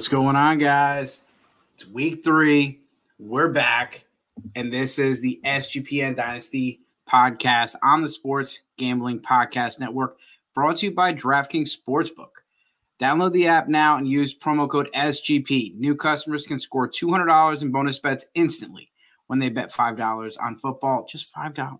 What's going on, guys? It's week three. We're back, and this is the SGPN Dynasty podcast on the Sports Gambling Podcast Network, brought to you by DraftKings Sportsbook. Download the app now and use promo code SGP. New customers can score $200 in bonus bets instantly when they bet $5 on football, just $5.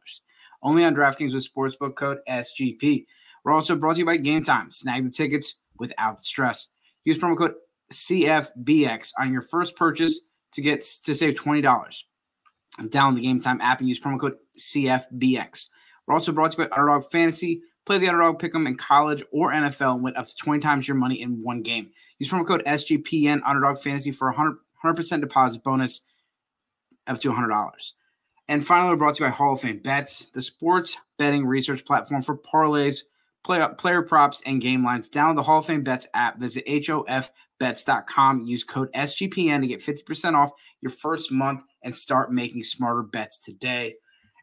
Only on DraftKings with Sportsbook code SGP. We're also brought to you by Game Time. Snag the tickets without the stress. Use promo code CFBX on your first purchase to get to save $20. Download the Game Time app and use promo code CFBX. We're also brought to you by Underdog Fantasy. Play the underdog pick 'em in college or NFL and win up to 20 times your money in one game. Use promo code SGPN Underdog Fantasy for a 100, 100% deposit bonus up to $100. And finally, we're brought to you by Hall of Fame Bets, the sports betting research platform for parlays, play, player props, and game lines. Download the Hall of Fame Bets app. Visit HOFBets.com. Use code SGPN to get 50% off your first month and start making smarter bets today.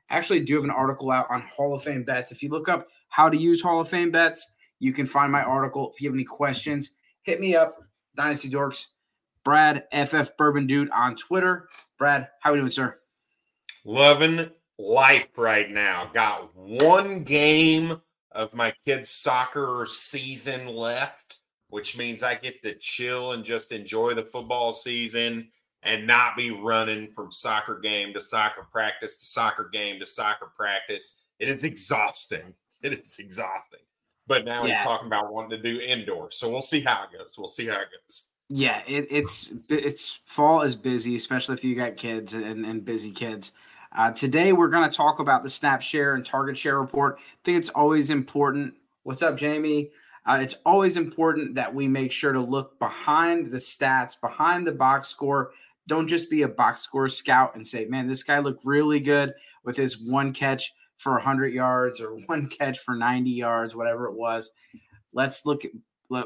Actually, I do have an article out on Hall of Fame Bets. If you look up how to use Hall of Fame bets. You can find my article. If you have any questions, hit me up, Dynasty Dorks, Brad FF Bourbon Dude on Twitter. Brad, how are we doing, sir? Loving life right now. Got one game of my kids' soccer season left, which means I get to chill and just enjoy the football season and not be running from soccer game to soccer practice to soccer game to soccer practice. It is exhausting. It is exhausting. But now yeah. he's talking about wanting to do indoor. So we'll see how it goes. We'll see how it goes. Yeah, it, it's it's fall is busy, especially if you got kids and, and busy kids. Uh, today we're going to talk about the snap share and target share report. I think it's always important. What's up, Jamie? Uh, it's always important that we make sure to look behind the stats, behind the box score. Don't just be a box score scout and say, "Man, this guy looked really good with his one catch." for 100 yards or one catch for 90 yards, whatever it was. Let's look at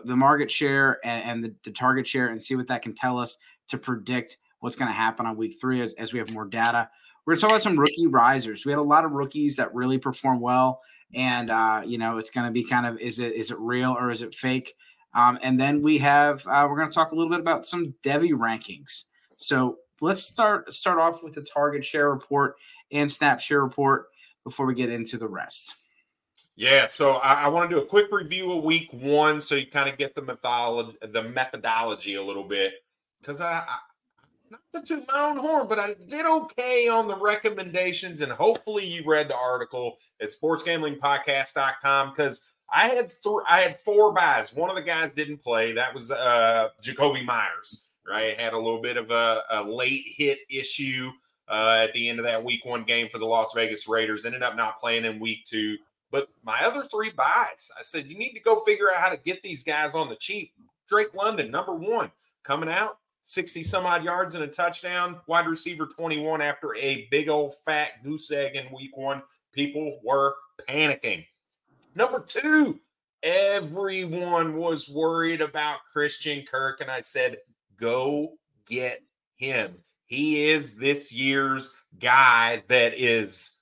the market share and, and the, the, target share and see what that can tell us to predict what's going to happen on week three as, as we have more data. We're going to talk about some rookie risers. We had a lot of rookies that really perform well, and uh, you know it's going to be kind of is it is it real or is it fake? Um, and then we have uh, we're going to talk a little bit about some devy rankings. So let's start start off with the target share report and snap share report before we get into the rest. Yeah, so I, I want to do a quick review of week one so you kind of get the methodology, the methodology a little bit. Because I, I not to toot my own horn, but I did okay on the recommendations, and hopefully you read the article at sportsgamblingpodcast.com because I had th- I had four buys. One of the guys didn't play. That was uh Jakobi Meyers, right? Had a little bit of a, a late hit issue uh, at the end of that week one game for the Las Vegas Raiders. Ended up not playing in week two. But my other three buys, I said, you need to go figure out how to get these guys on the cheap. Drake London, number one, coming out, 60 some odd yards and a touchdown, wide receiver 21 after a big old fat goose egg in week one. People were panicking. Number two, everyone was worried about Christian Kirk. And I said, go get him. He is this year's guy that is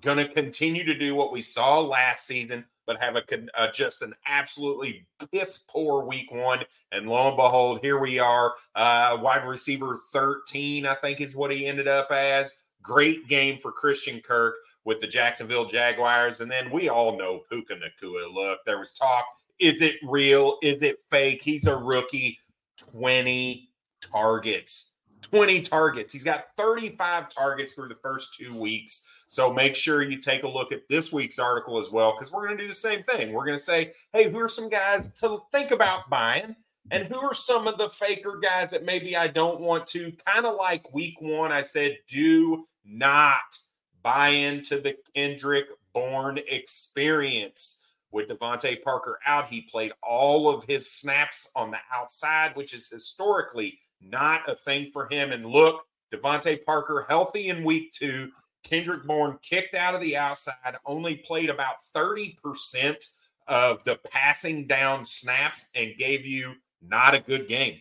going to continue to do what we saw last season, but have a uh, just an absolutely piss poor week one. And lo and behold, here we are. Uh, wide receiver 13, I think, is what he ended up as. Great game for Christian Kirk with the Jacksonville Jaguars. And then we all know Puka Nacua. Look, there was talk. Is it real? Is it fake? He's a rookie. 20 targets 20 targets. He's got 35 targets through the first two weeks. So make sure you take a look at this week's article as well, because we're going to do the same thing. We're going to say, hey, who are some guys to think about buying? And who are some of the faker guys that maybe I don't want to? Kind of like week one, I said, do not buy into the Kendrick Bourne experience. With DeVante Parker out, he played all of his snaps on the outside, which is historically not a thing for him. And look, DeVante Parker healthy in week two. Kendrick Bourne kicked out of the outside, only played about 30% of the passing down snaps and gave you not a good game.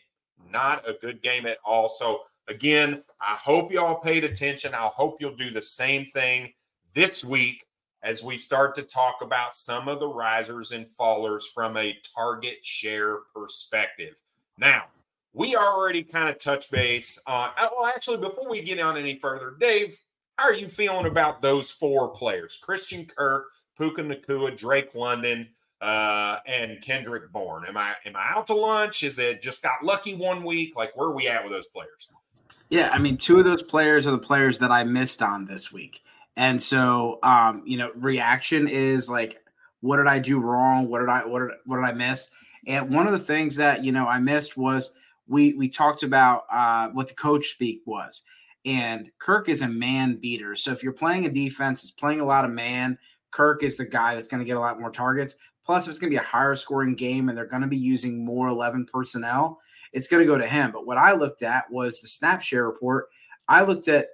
Not a good game at all. So, again, I hope y'all paid attention. I hope you'll do the same thing this week as we start to talk about some of the risers and fallers from a target share perspective. Now, we already kind of touch base on. Uh, well, actually, before we get on any further, Dave, how are you feeling about those four players? Christian Kirk, Puka Nacua, Drake London, uh, and Kendrick Bourne. Am I am I out to lunch? Is it just got lucky one week? Like where are we at with those players? Yeah, I mean, two of those players are the players that I missed on this week. And so um, you know, reaction is like, what did I do wrong? What did I what did what did I miss? And one of the things that you know I missed was we we talked about uh, what the coach speak was. And Kirk is a man beater. So if you're playing a defense that's playing a lot of man, Kirk is the guy that's going to get a lot more targets. Plus, if it's going to be a higher scoring game and they're going to be using more 11 personnel, it's going to go to him. But what I looked at was the snap share report. I looked at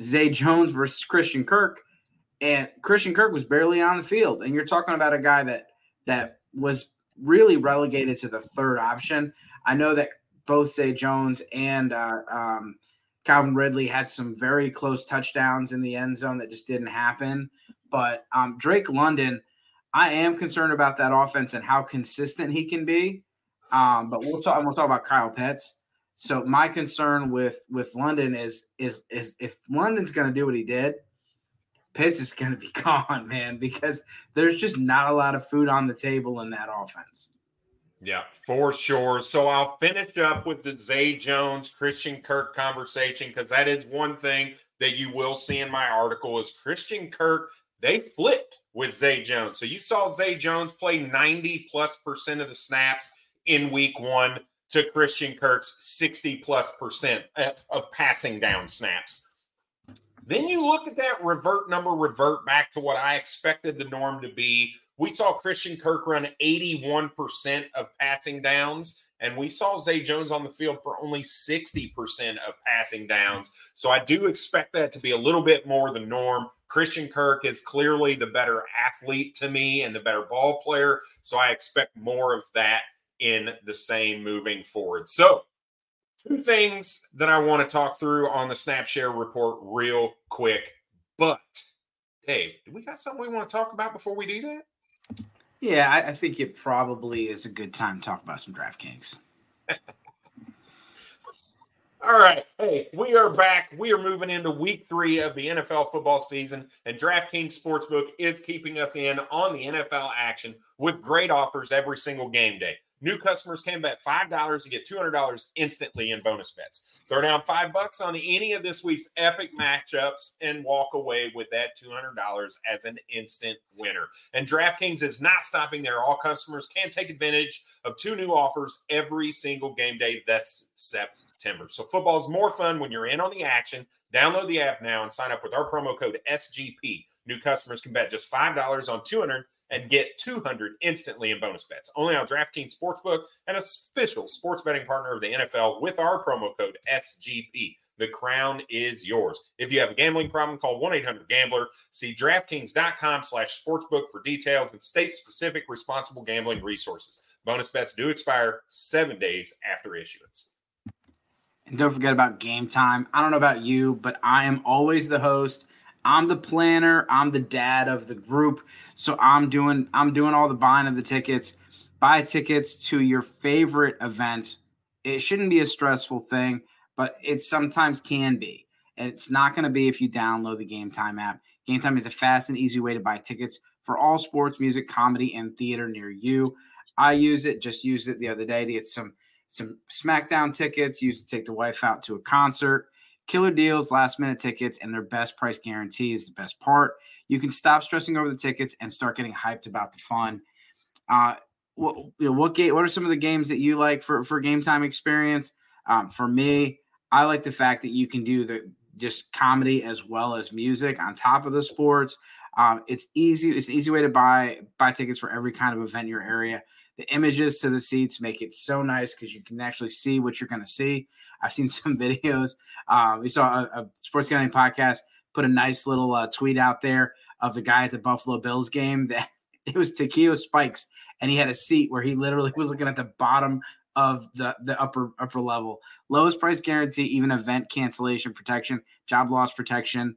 Zay Jones versus Christian Kirk, and Christian Kirk was barely on the field. And you're talking about a guy that that was really relegated to the third option. I know that both Zay Jones and uh, um, Calvin Ridley had some very close touchdowns in the end zone that just didn't happen. But um, Drake London, I am concerned about that offense and how consistent he can be. Um, but we'll talk. We'll talk about Kyle Pitts. So my concern with with London is is is if London's going to do what he did, Pitts is going to be gone, man, because there's just not a lot of food on the table in that offense. Yeah, for sure. So I'll finish up with the Zay Jones Christian Kirk conversation because that is one thing that you will see in my article is Christian Kirk they flipped with Zay Jones. So you saw Zay Jones play 90 plus percent of the snaps in week one to Christian Kirk's 60 plus percent uh, of passing down snaps. Then you look at that revert number, revert back to what I expected the norm to be. We saw Christian Kirk run 81% of passing downs, and we saw Zay Jones on the field for only 60% of passing downs. So I do expect that to be a little bit more the norm. Christian Kirk is clearly the better athlete to me and the better ball player. So I expect more of that in the same moving forward. So, two things that I want to talk through on the snap share report real quick. But, Dave, do we got something we want to talk about before we do that? Yeah, I, I think it probably is a good time to talk about some DraftKings. All right. Hey, we are back. We are moving into week three of the NFL football season, and DraftKings Sportsbook is keeping us in on the NFL action with great offers every single game day. New customers can bet $5 to get $200 instantly in bonus bets. Throw down five bucks on any of this week's epic matchups and walk away with that $200 as an instant winner. And DraftKings is not stopping there. All customers can take advantage of two new offers every single game day this September. So football is more fun when you're in on the action. Download the app now and sign up with our promo code SGP. New customers can bet just $5 on 200 and get 200 instantly in bonus bets. Only on DraftKings Sportsbook, an official sports betting partner of the NFL with our promo code SGP. The crown is yours. If you have a gambling problem, call 1-800-GAMBLER. See DraftKings.com slash sportsbook for details and state-specific responsible gambling resources. Bonus bets do expire seven days after issuance. And don't forget about game time. I don't know about you, but I am always the host – I'm the planner. I'm the dad of the group. So I'm doing I'm doing all the buying of the tickets. Buy tickets to your favorite event. It shouldn't be a stressful thing, but it sometimes can be. And it's not going to be if you download the Game Time app. Game Time is a fast and easy way to buy tickets for all sports, music, comedy, and theater near you. I use it. Just used it the other day to get some some SmackDown tickets. Used to take the wife out to a concert. Killer deals, last minute tickets, and their best price guarantee is the best part. You can stop stressing over the tickets and start getting hyped about the fun. Uh, what you know, what game? What are some of the games that you like for for game time experience? Um, for me, I like the fact that you can do the just comedy as well as music on top of the sports. Um, it's easy. It's an easy way to buy buy tickets for every kind of event in your area. The images to the seats make it so nice because you can actually see what you're going to see. I've seen some videos. Um, we saw a, a Sports Gambling podcast put a nice little uh, tweet out there of the guy at the Buffalo Bills game that it was Takeo Spikes, and he had a seat where he literally was looking at the bottom of the the upper upper level. Lowest price guarantee, even event cancellation protection, job loss protection.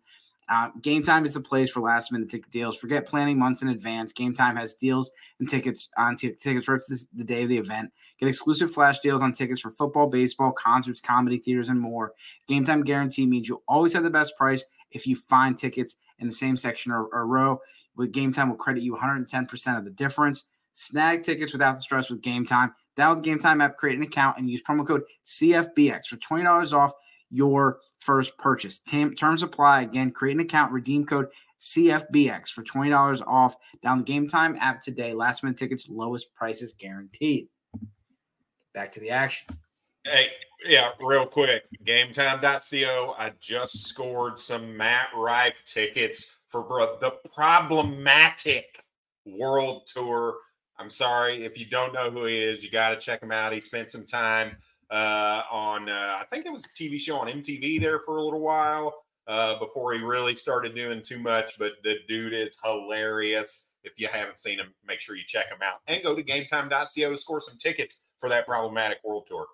Uh, game time is the place for last minute ticket deals. Forget planning months in advance. Game time has deals and tickets on t- tickets right to the, the day of the event. Get exclusive flash deals on tickets for football, baseball, concerts, comedy theaters, and more. Game time guarantee means you'll always have the best price if you find tickets in the same section or, or row. With Game Time, will credit you 110% of the difference. Snag tickets without the stress with Game Time. Download the Game Time app, create an account, and use promo code CFBX for $20 off your first purchase. terms apply. Again, create an account, redeem code CFBX for $20 off. Down the Game Time app today. Last minute tickets, lowest prices guaranteed. Back to the action. Hey, yeah, real quick. GameTime.co. I just scored some Matt Rife tickets for the problematic world tour. I'm sorry if you don't know who he is. You got to check him out. He spent some time uh, on, uh, I think it was a TV show on MTV there for a little while uh, before he really started doing too much. But the dude is hilarious. If you haven't seen him, make sure you check him out and go to gametime.co to score some tickets for that problematic world tour.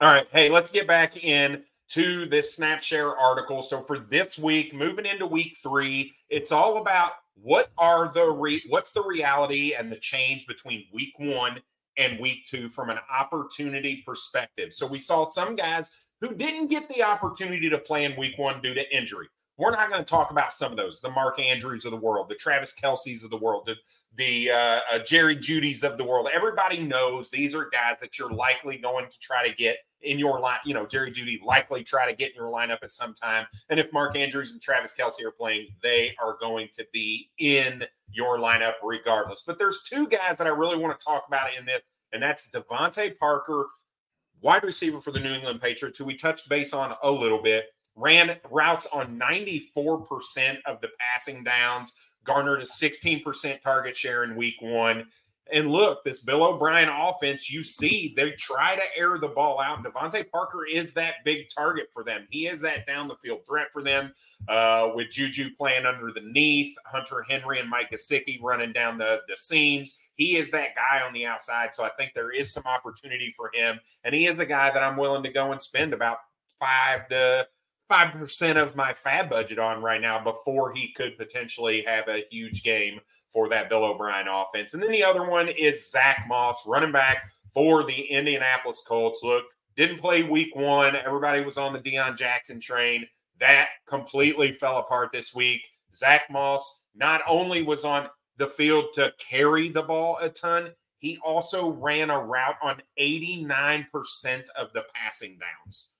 All right. Hey, let's get back in to this SnapShare article. So for this week, moving into week three, it's all about what are the re- what's the reality and the change between week one and week two from an opportunity perspective. So we saw some guys who didn't get the opportunity to play in week one due to injury. We're not going to talk about some of those, the Mark Andrews of the world, the Travis Kelce's of the world, the, the uh, uh, Jerry Jeudy's of the world. Everybody knows these are guys that you're likely going to try to get in your line. You know, Jerry Jeudy likely try to get in your lineup at some time. And if Mark Andrews and Travis Kelce are playing, they are going to be in your lineup regardless. But there's two guys that I really want to talk about in this, and that's DeVante Parker, wide receiver for the New England Patriots, who we touched base on a little bit. Ran routes on 94% of the passing downs, garnered a 16% target share in week one. And look, this Bill O'Brien offense, you see, they try to air the ball out. DeVante Parker is that big target for them. He is that down the field threat for them uh, with Juju playing underneath, Hunter Henry and Mike Gesicki running down the, the seams. He is that guy on the outside. So I think there is some opportunity for him. And he is a guy that I'm willing to go and spend about five to five percent of my FAAB budget on right now before he could potentially have a huge game for that Bill O'Brien offense. And then the other one is Zach Moss, running back for the Indianapolis Colts. Look, didn't play week one. Everybody was on the Deon Jackson train. That completely fell apart this week. Zach Moss not only was on the field to carry the ball a ton, he also ran a route on 89% of the passing downs.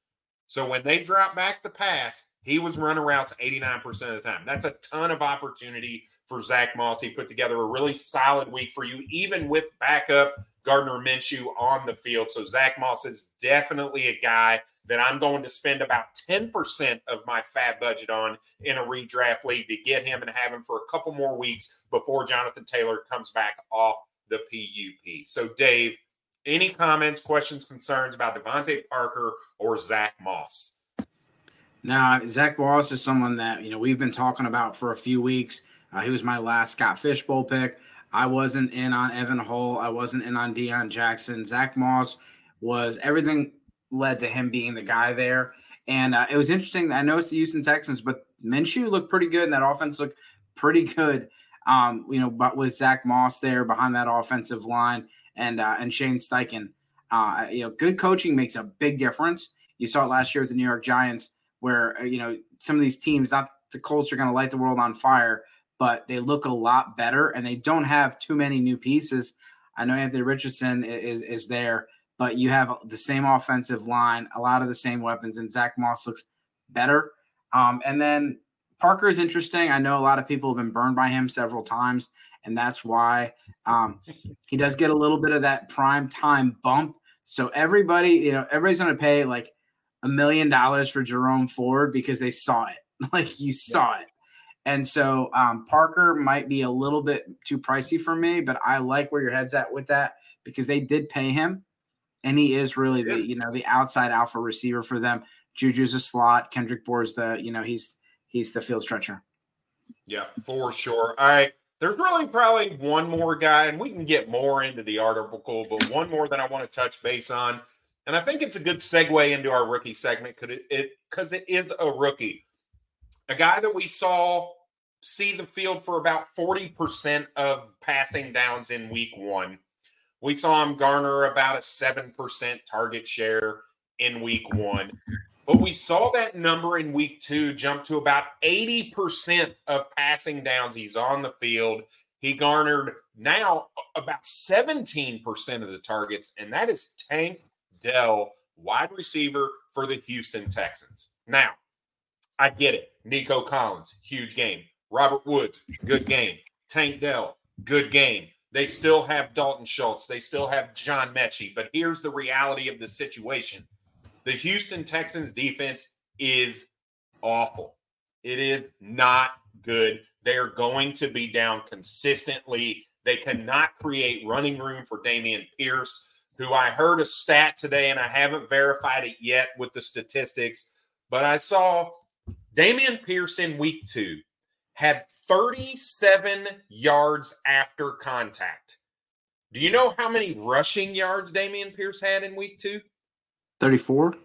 So when they dropped back the pass, he was running routes 89% of the time. That's a ton of opportunity for Zach Moss. He put together a really solid week for you, even with backup Gardner Minshew on the field. So Zach Moss is definitely a guy that I'm going to spend about 10% of my FAAB budget on in a redraft league to get him and have him for a couple more weeks before Jonathan Taylor comes back off the PUP. So, Dave, any comments, questions, concerns about DeVante Parker or Zach Moss? Now, Zach Moss is someone that you know we've been talking about for a few weeks. Uh, he was my last Scott Fish Bowl pick. I wasn't in on Evan Hull. I wasn't in on Deon Jackson. Zach Moss was everything led to him being the guy there. And uh, it was interesting. I know it's the Houston Texans, but Minshew looked pretty good, and that offense looked pretty good. Um, you know, but with Zach Moss there behind that offensive line, and uh, and Shane Steichen, uh, you know, good coaching makes a big difference. You saw it last year with the New York Giants, where uh, you know some of these teams, not the Colts, are going to light the world on fire, but they look a lot better and they don't have too many new pieces. I know Anthony Richardson is is there, but you have the same offensive line, a lot of the same weapons, and Zach Moss looks better. Um, and then Parker is interesting. I know a lot of people have been burned by him several times, and that's why um, he does get a little bit of that prime time bump. So everybody, you know, everybody's going to pay like a million dollars for Jerome Ford because they saw it. Like you saw it. And so um, Parker might be a little bit too pricey for me, but I like where your head's at with that because they did pay him, and he is really the you know the outside alpha receiver for them. Juju's a slot. Kendrick Bourne's the you know he's he's the field stretcher. Yeah, for sure. All right. There's really probably one more guy, and we can get more into the article, but one more that I want to touch base on. And I think it's a good segue into our rookie segment because it because it, it is a rookie. A guy that we saw see the field for about 40% of passing downs in week one. We saw him garner about a 7% target share in week one. But we saw that number in week two jump to about 80% of passing downs. He's on the field. He garnered now about 17% of the targets, and that is Tank Dell, wide receiver for the Houston Texans. Now, I get it. Nico Collins, huge game. Robert Woods, good game. Tank Dell, good game. They still have Dalton Schultz. They still have John Metchie. But here's the reality of the situation the Houston Texans defense is awful. It is not good. They are going to be down consistently. They cannot create running room for Dameon Pierce, who I heard a stat today, and I haven't verified it yet with the statistics, but I saw Dameon Pierce in week two had 37 yards after contact. Do you know how many rushing yards Dameon Pierce had in week two? 34?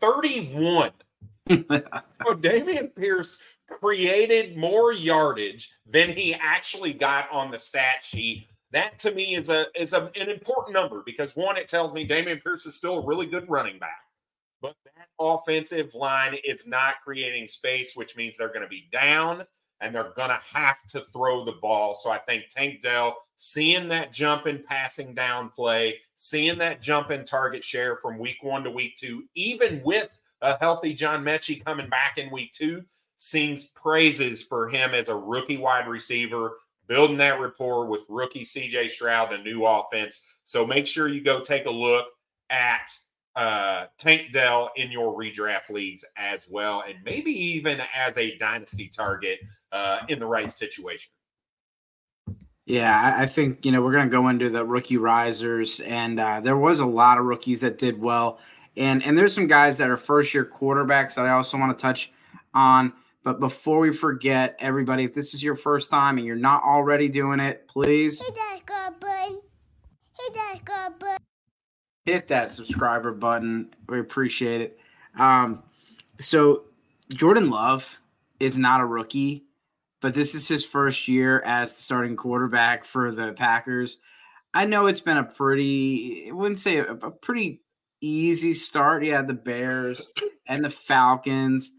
31. so Dameon Pierce created more yardage than he actually got on the stat sheet. That to me is a is a, an important number because one, it tells me Dameon Pierce is still a really good running back. But that offensive line is not creating space, which means they're going to be down and they're going to have to throw the ball. So I think Tank Dell, seeing that jump in passing down play, seeing that jump in target share from week one to week two, even with a healthy John Metchie coming back in week two, sings praises for him as a rookie wide receiver, building that rapport with rookie CJ Stroud, a new offense. So make sure you go take a look at uh, Tank Dell in your redraft leagues as well, and maybe even as a dynasty target uh, in the right situation. Yeah, I think you know we're going to go into the rookie risers, and uh, there was a lot of rookies that did well, and and there's some guys that are first year quarterbacks that I also want to touch on. But before we forget, everybody, if this is your first time and you're not already doing it, please hit that button. Hit that button. Hit that subscriber button. We appreciate it. Um, so Jordan Love is not a rookie but this is his first year as the starting quarterback for the Packers. I know it's been a pretty, I wouldn't say a, a pretty easy start. Yeah, the Bears and the Falcons,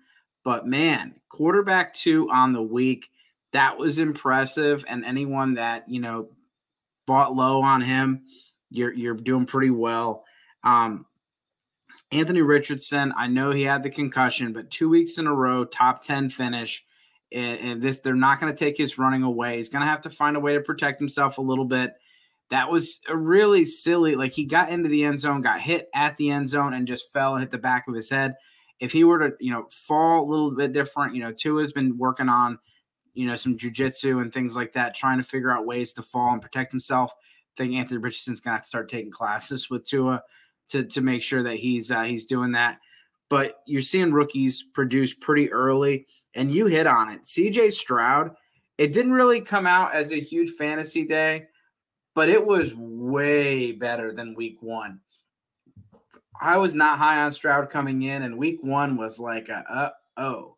but man, quarterback two on the week, that was impressive. And anyone that, you know, bought low on him, you're you're doing pretty well. Um, Anthony Richardson, I know he had the concussion, but two weeks in a row, top 10 finish and, and this they're not going to take his running away. He's going to have to find a way to protect himself a little bit. That was a really silly. Like he got into the end zone, got hit at the end zone, and just fell and hit the back of his head. If he were to, you know, fall a little bit different, you know, Tua's been working on, you know, some jujitsu and things like that, trying to figure out ways to fall and protect himself. Think Anthony Richardson's gonna have to start taking classes with Tua to to make sure that he's uh, he's doing that. But you're seeing rookies produce pretty early and you hit on it. CJ Stroud, it didn't really come out as a huge fantasy day, but it was way better than week one. I was not high on Stroud coming in, and week one was like a uh oh.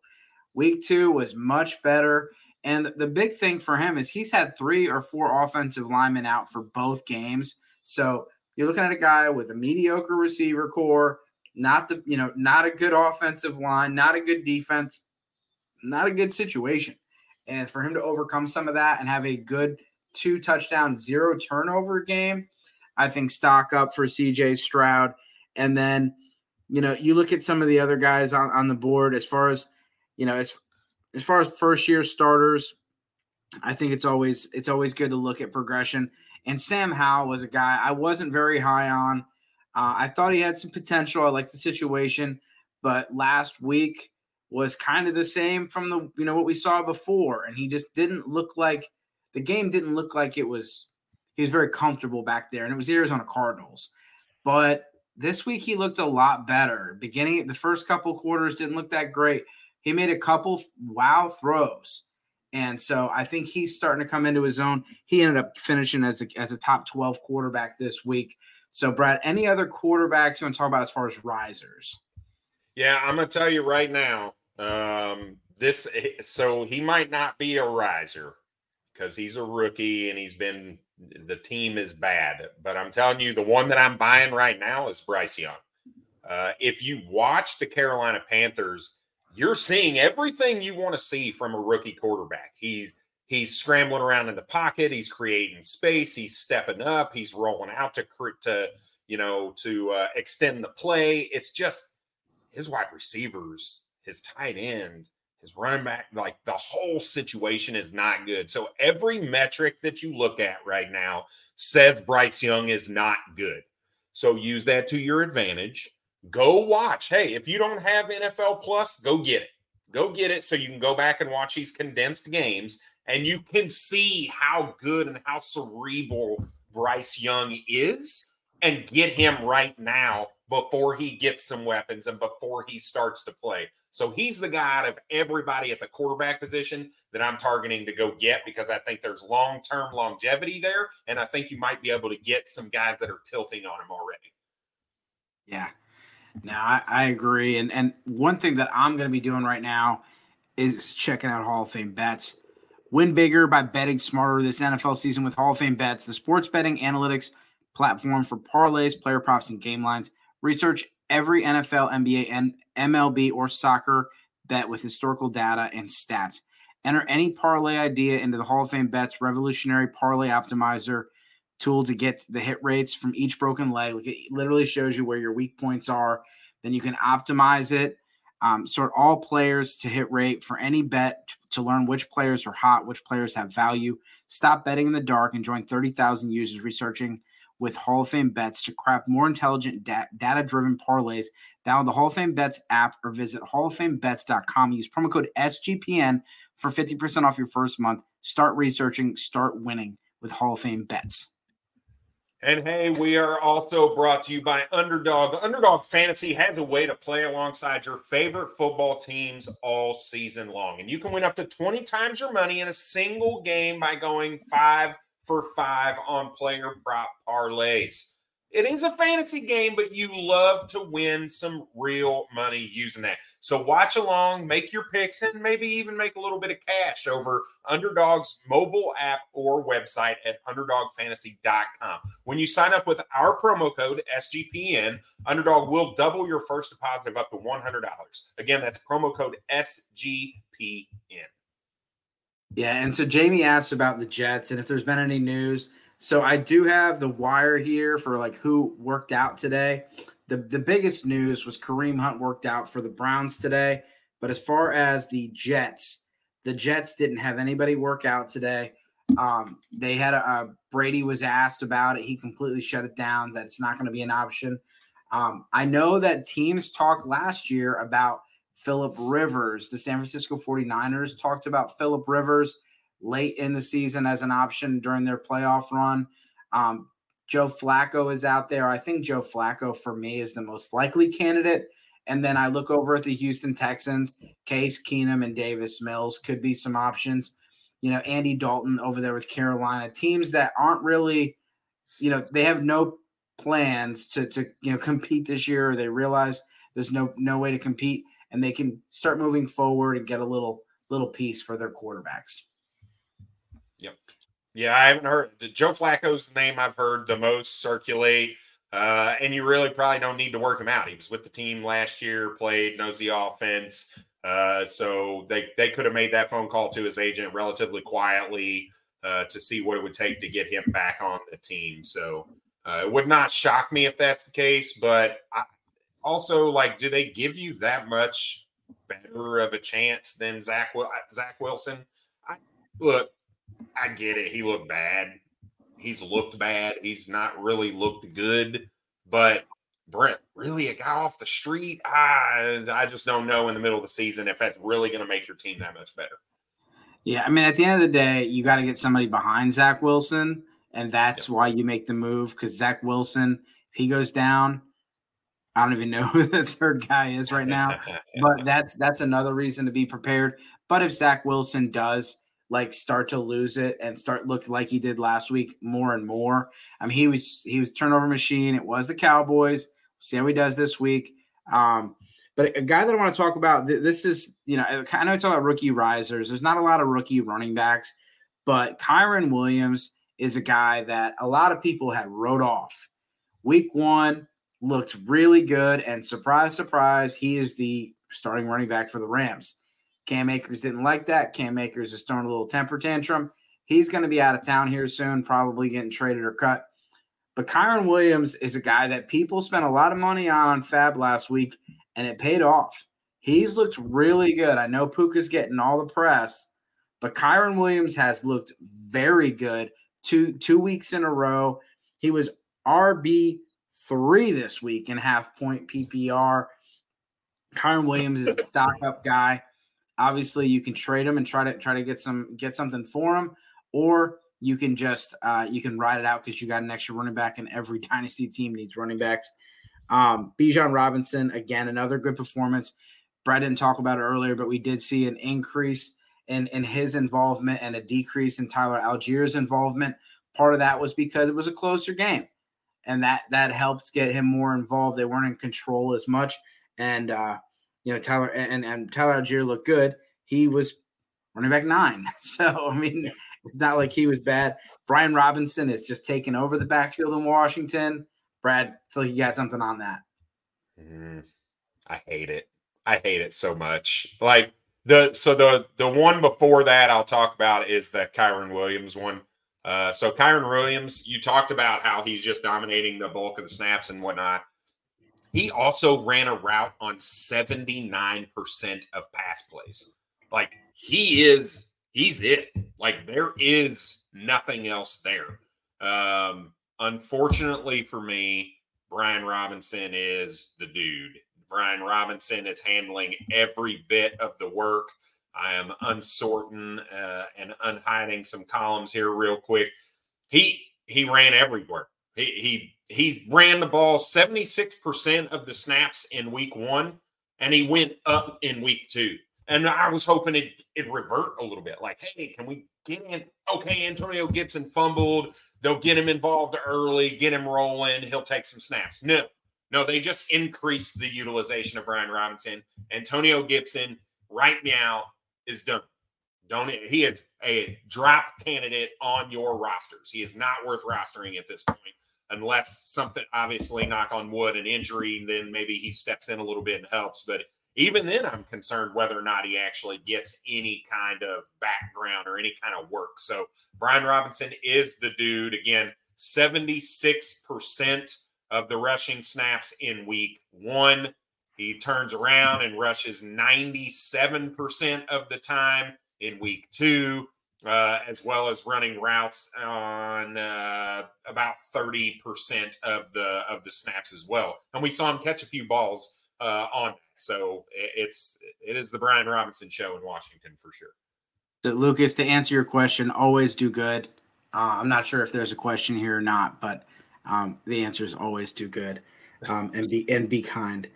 Week two was much better. And the big thing for him is he's had three or four offensive linemen out for both games. So you're looking at a guy with a mediocre receiver corps, not the, you know, not a good offensive line, not a good defense not a good situation. And for him to overcome some of that and have a good two touchdown, zero turnover game, I think stock up for CJ Stroud. And then, you know, you look at some of the other guys on, on the board as far as, you know, as as far as first year starters, I think it's always it's always good to look at progression. And Sam Howell was a guy I wasn't very high on. Uh, I thought he had some potential. I liked the situation, but last week was kind of the same from the you know what we saw before and he just didn't look like the game didn't look like it was he was very comfortable back there and it was the Arizona Cardinals but this week he looked a lot better beginning the first couple quarters didn't look that great he made a couple wow throws and so I think he's starting to come into his own he ended up finishing as a, as a top 12 quarterback this week so Brad any other quarterbacks you want to talk about as far as risers yeah, I'm gonna tell you right now. Um, this so he might not be a riser because he's a rookie and he's been the team is bad. But I'm telling you, the one that I'm buying right now is Bryce Young. Uh, if you watch the Carolina Panthers, you're seeing everything you want to see from a rookie quarterback. He's he's scrambling around in the pocket, he's creating space, he's stepping up, he's rolling out to to you know to uh, extend the play. It's just his wide receivers, his tight end, his running back, like the whole situation is not good. So every metric that you look at right now says Bryce Young is not good. So use that to your advantage. Go watch. Hey, if you don't have NFL Plus, go get it. Go get it so you can go back and watch these condensed games and you can see how good and how cerebral Bryce Young is and get him right now before he gets some weapons and before he starts to play. So he's the guy out of everybody at the quarterback position that I'm targeting to go get because I think there's long term longevity there. And I think you might be able to get some guys that are tilting on him already. Yeah. No, I, I agree. And and one thing that I'm going to be doing right now is checking out Hall of Fame bets. Win bigger by betting smarter this NFL season with Hall of Fame bets, the sports betting analytics platform for parlays, player props, and game lines. Research every NFL, NBA, and MLB or soccer bet with historical data and stats. Enter any parlay idea into the Hall of Fame Bets revolutionary parlay optimizer tool to get the hit rates from each broken leg. Like it literally shows you where your weak points are. Then you can optimize it, um, sort all players to hit rate for any bet to learn which players are hot, which players have value. Stop betting in the dark and join 30,000 users researching with Hall of Fame bets to craft more intelligent da- data driven parlays. Download the Hall of Fame Bets app or visit halloffamebets.com. Use promo code SGPN for 50% off your first month. Start researching, start winning with Hall of Fame Bets. And hey, we are also brought to you by Underdog. Underdog Fantasy has a way to play alongside your favorite football teams all season long. And you can win up to 20 times your money in a single game by going five for five on player prop parlays. It is a fantasy game, but you love to win some real money using that. So watch along, make your picks, and maybe even make a little bit of cash over Underdog's mobile app or website at underdogfantasy.com. When you sign up with our promo code SGPN, Underdog will double your first deposit of up to $100. Again, that's promo code SGPN. Yeah, and so Jamie asked about the Jets and if there's been any news. So I do have the wire here for like who worked out today. The the biggest news was Kareem Hunt worked out for the Browns today, but as far as the Jets, the Jets didn't have anybody work out today. Um, they had a, a Brady was asked about it. He completely shut it down that it's not going to be an option. Um, I know that teams talked last year about Philip Rivers. The San Francisco 49ers talked about Philip Rivers late in the season as an option during their playoff run. Um, Joe Flacco is out there. I think Joe Flacco for me is the most likely candidate. And then I look over at the Houston Texans. Case Keenum and Davis Mills could be some options. You know, Andy Dalton over there with Carolina. Teams that aren't really, you know, they have no plans to to you know compete this year. Or they realize there's no no way to compete and they can start moving forward and get a little little piece for their quarterbacks. Yep. Yeah, I haven't heard Joe Flacco's the name I've heard the most circulate. Uh, and you really probably don't need to work him out. He was with the team last year, played, knows the offense. Uh, so they they could have made that phone call to his agent relatively quietly uh, to see what it would take to get him back on the team. So uh, it would not shock me if that's the case, but I, also like, do they give you that much better of a chance than Zach Zach Wilson? I, look, I get it. He looked bad. He's looked bad. He's not really looked good. But Brent, really a guy off the street? I I just don't know in the middle of the season if that's really going to make your team that much better. Yeah, I mean, at the end of the day, you got to get somebody behind Zach Wilson, and that's why you make the move because Zach Wilson, if he goes down, I don't even know who the third guy is right now, but that's that's another reason to be prepared. But if Zach Wilson does like start to lose it and start looking like he did last week more and more, I mean he was he was turnover machine. It was the Cowboys. see how he does this week. Um, But a guy that I want to talk about, this is, you know, I know it's about rookie risers. There's not a lot of rookie running backs, but Kyren Williams is a guy that a lot of people had wrote off. Week one looked really good, and surprise, surprise, he is the starting running back for the Rams. Cam Akers didn't like that. Cam Akers is throwing a little temper tantrum. He's going to be out of town here soon, probably getting traded or cut. But Kyren Williams is a guy that people spent a lot of money on FAAB last week, and it paid off. He's looked really good. I know Puka's getting all the press, but Kyren Williams has looked very good two two weeks in a row. He was RB three this week in half point PPR. Kyren Williams is a stock up guy. Obviously, you can trade him and try to try to get some get something for him, or you can just uh, you can ride it out because you got an extra running back, and every dynasty team needs running backs. Um, Bijan Robinson, again, another good performance. Brett didn't talk about it earlier, but we did see an increase in, in his involvement and a decrease in Tyler Allgeier's involvement. Part of that was because it was a closer game. And that that helped get him more involved. They weren't in control as much. And uh, you know, Tyler and, and Tyler Allgeier looked good. He was running back nine. So I mean, it's not like he was bad. Brian Robinson is just taking over the backfield in Washington. Brad, I feel like you got something on that. Mm, I hate it. I hate it so much. Like the so the the one before that I'll talk about is the Kyren Williams one. Uh, so Kyren Williams, you talked about how he's just dominating the bulk of the snaps and whatnot. He also ran a route on 79% of pass plays. Like he is, he's it. Like there is nothing else there. Um, unfortunately for me, Brian Robinson is the dude. Brian Robinson is handling every bit of the work. I am unsorting uh, and unhiding some columns here real quick. He he ran everywhere. He he he ran the ball 76% of the snaps in week one, and he went up in week two. And I was hoping it it revert a little bit. Like, hey, can we get in? Okay, Antonio Gibson fumbled. They'll get him involved early, get him rolling. He'll take some snaps. No, no, they just increased the utilization of Brian Robinson. Antonio Gibson right now is done. Don't he is a drop candidate on your rosters. He is not worth rostering at this point, unless something obviously knock on wood, an injury, then maybe he steps in a little bit and helps. But even then, I'm concerned whether or not he actually gets any kind of background or any kind of work. So Brian Robinson is the dude. Again, 76% of the rushing snaps in week one. He turns around and rushes 97% of the time in week two, uh, as well as running routes on uh, about 30% of the of the snaps as well. And we saw him catch a few balls uh, on that. So it's it is the Brian Robinson show in Washington for sure. Lucas, to answer your question, always do good. Uh, I'm not sure if there's a question here or not, but um, the answer is always do good um, and be and be kind.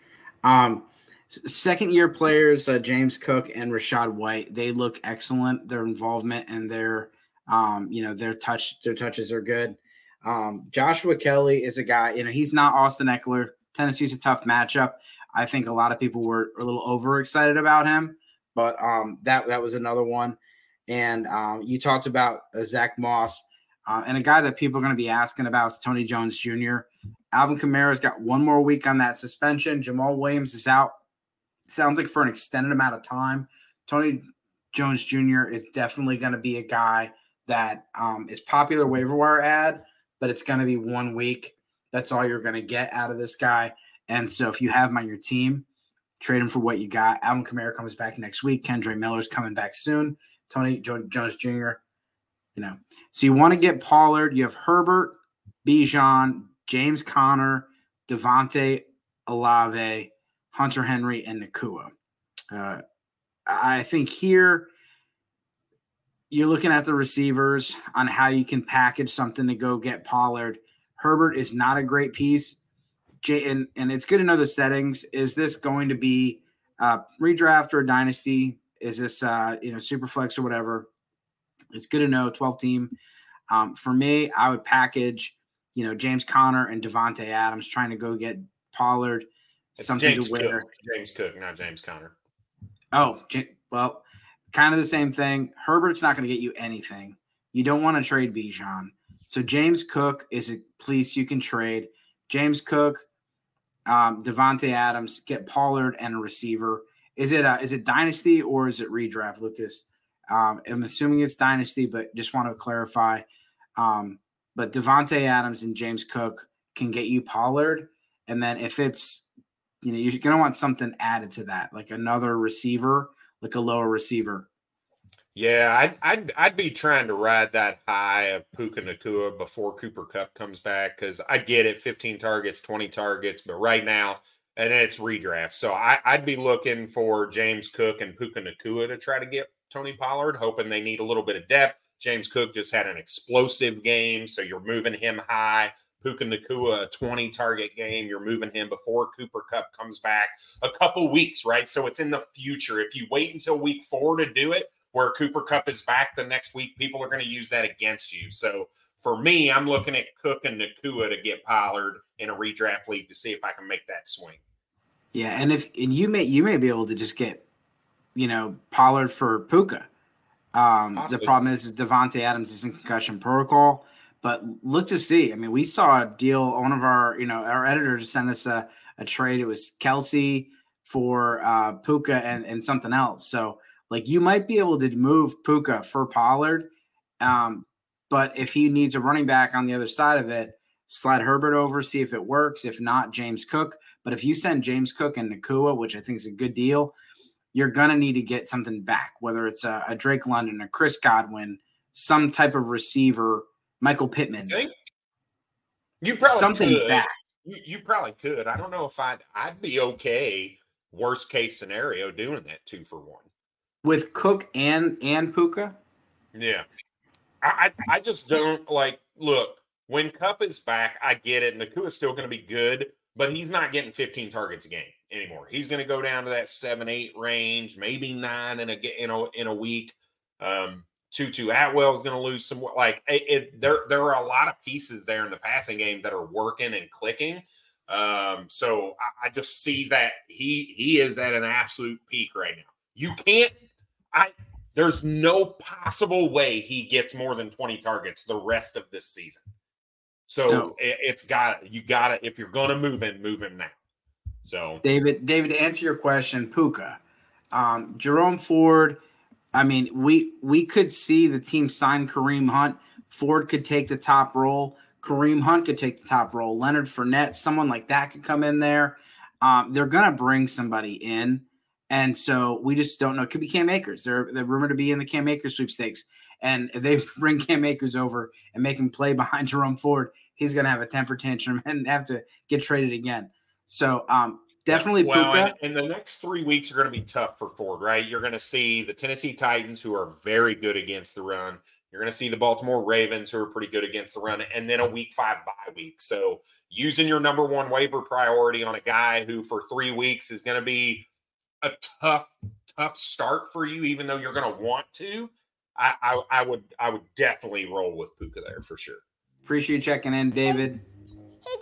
Um, second year players, uh, James Cook and Rachaad White, they look excellent. Their involvement and their um, you know their touch their touches are good. Um, Joshua Kelley is a guy. You know he's not Austin Ekeler. Tennessee's a tough matchup. I think a lot of people were a little overexcited about him, but um, that that was another one. And um, you talked about uh, Zach Moss. Uh, and a guy that people are going to be asking about is Tony Jones Jr. Alvin Kamara's got one more week on that suspension. Jamal Williams is out. Sounds like for an extended amount of time. Tony Jones Jr. is definitely going to be a guy that um, is popular waiver wire ad, but it's going to be one week. That's all you're going to get out of this guy. And so if you have him on your team, trade him for what you got. Alvin Kamara comes back next week. Kendre Miller's coming back soon. Tony Jones Jr. You know, so you want to get Pollard. You have Herbert, Bijan, James Conner, Devontae Olave, Hunter Henry, and Nacua. Uh, I think here you're looking at the receivers on how you can package something to go get Pollard. Herbert is not a great piece. J- and, and it's good to know the settings. Is this going to be redraft or dynasty? Is this uh, you know super flex or whatever? It's good to know 12 team. Um, for me, I would package, you know, James Conner and Davante Adams trying to go get Pollard. Something James to wear. Cook. James Cook, not James Conner. Oh, well, kind of the same thing. Herbert's not going to get you anything. You don't want to trade Bijan. So James Cook is a piece you can trade. James Cook, um, Davante Adams, get Pollard and a receiver. Is it a, is it dynasty or is it redraft, Lucas? Um, I'm assuming it's dynasty, but just want to clarify. Um, but Davante Adams and James Cook can get you Pollard, and then if it's you know you're going to want something added to that, like another receiver, like a lower receiver. Yeah, I'd, I'd I'd be trying to ride that high of Puka Nacua before Cooper Kupp comes back because I get it, 15 targets, 20 targets, but right now, and it's redraft, so I, I'd be looking for James Cook and Puka Nacua to try to get Tony Pollard, hoping they need a little bit of depth. James Cook just had an explosive game, so you're moving him high. Puka Nacua, a 20 target game. You're moving him before Cooper Kupp comes back a couple weeks, right? So it's in the future. If you wait until week four to do it, where Cooper Kupp is back the next week, people are going to use that against you. So for me, I'm looking at Cook and Nacua to get Pollard in a redraft league to see if I can make that swing. Yeah, and if and you may you may be able to just get, you know, Pollard for Puka. Um, the problem is, is Davante Adams is in concussion protocol. But look to see. I mean, we saw a deal. One of our, you know, our editor just sent us a, a trade. It was Kelce for uh, Puka and and something else. So like you might be able to move Puka for Pollard. Um, but if he needs a running back on the other side of it, slide Herbert over, see if it works. If not, James Cook. But if you send James Cook and Nacua, which I think is a good deal, you're gonna need to get something back, whether it's a, a Drake London, a Chris Godwin, some type of receiver, Michael Pittman, You think? You probably something could. back. You, you probably could. I don't know if I'd I'd be okay. Worst case scenario, doing that two for one. with Cook and and Puka. Yeah. I I, I just don't like look, when Kupp is back, I get it. Nacua's still gonna be good, but he's not getting 15 targets a game anymore. He's gonna go down to that seven, eight range, maybe nine in a in a in a week. Um Tutu Atwell's going to lose some. Like it, it, there, there are a lot of pieces there in the passing game that are working and clicking. Um, so I, I just see that he he is at an absolute peak right now. You can't. I there's no possible way he gets more than 20 targets the rest of this season. So No. it, it's got you got to if you're going to move him, move him now. So David, David, to answer your question, Puka, um, Jerome Ford. I mean, we we could see the team sign Kareem Hunt. Ford could take the top role. Kareem Hunt could take the top role. Leonard Fournette, someone like that could come in there. Um, they're gonna bring somebody in, and so we just don't know. It could be Cam Akers. They're they're rumored to be in the Cam Akers sweepstakes. And if they bring Cam Akers over and make him play behind Jerome Ford, he's gonna have a temper tantrum and have to get traded again. So um, definitely well, Puka. and, and the next three weeks are going to be tough for Ford, right? You're going to see the Tennessee Titans, who are very good against the run. You're going to see the Baltimore Ravens, who are pretty good against the run, and then a week five bye week. So using your number one waiver priority on a guy who for three weeks is going to be a tough, tough start for you, even though you're going to want to. I, I, I would, I would definitely roll with Puka there for sure. Appreciate you checking in, David. Hit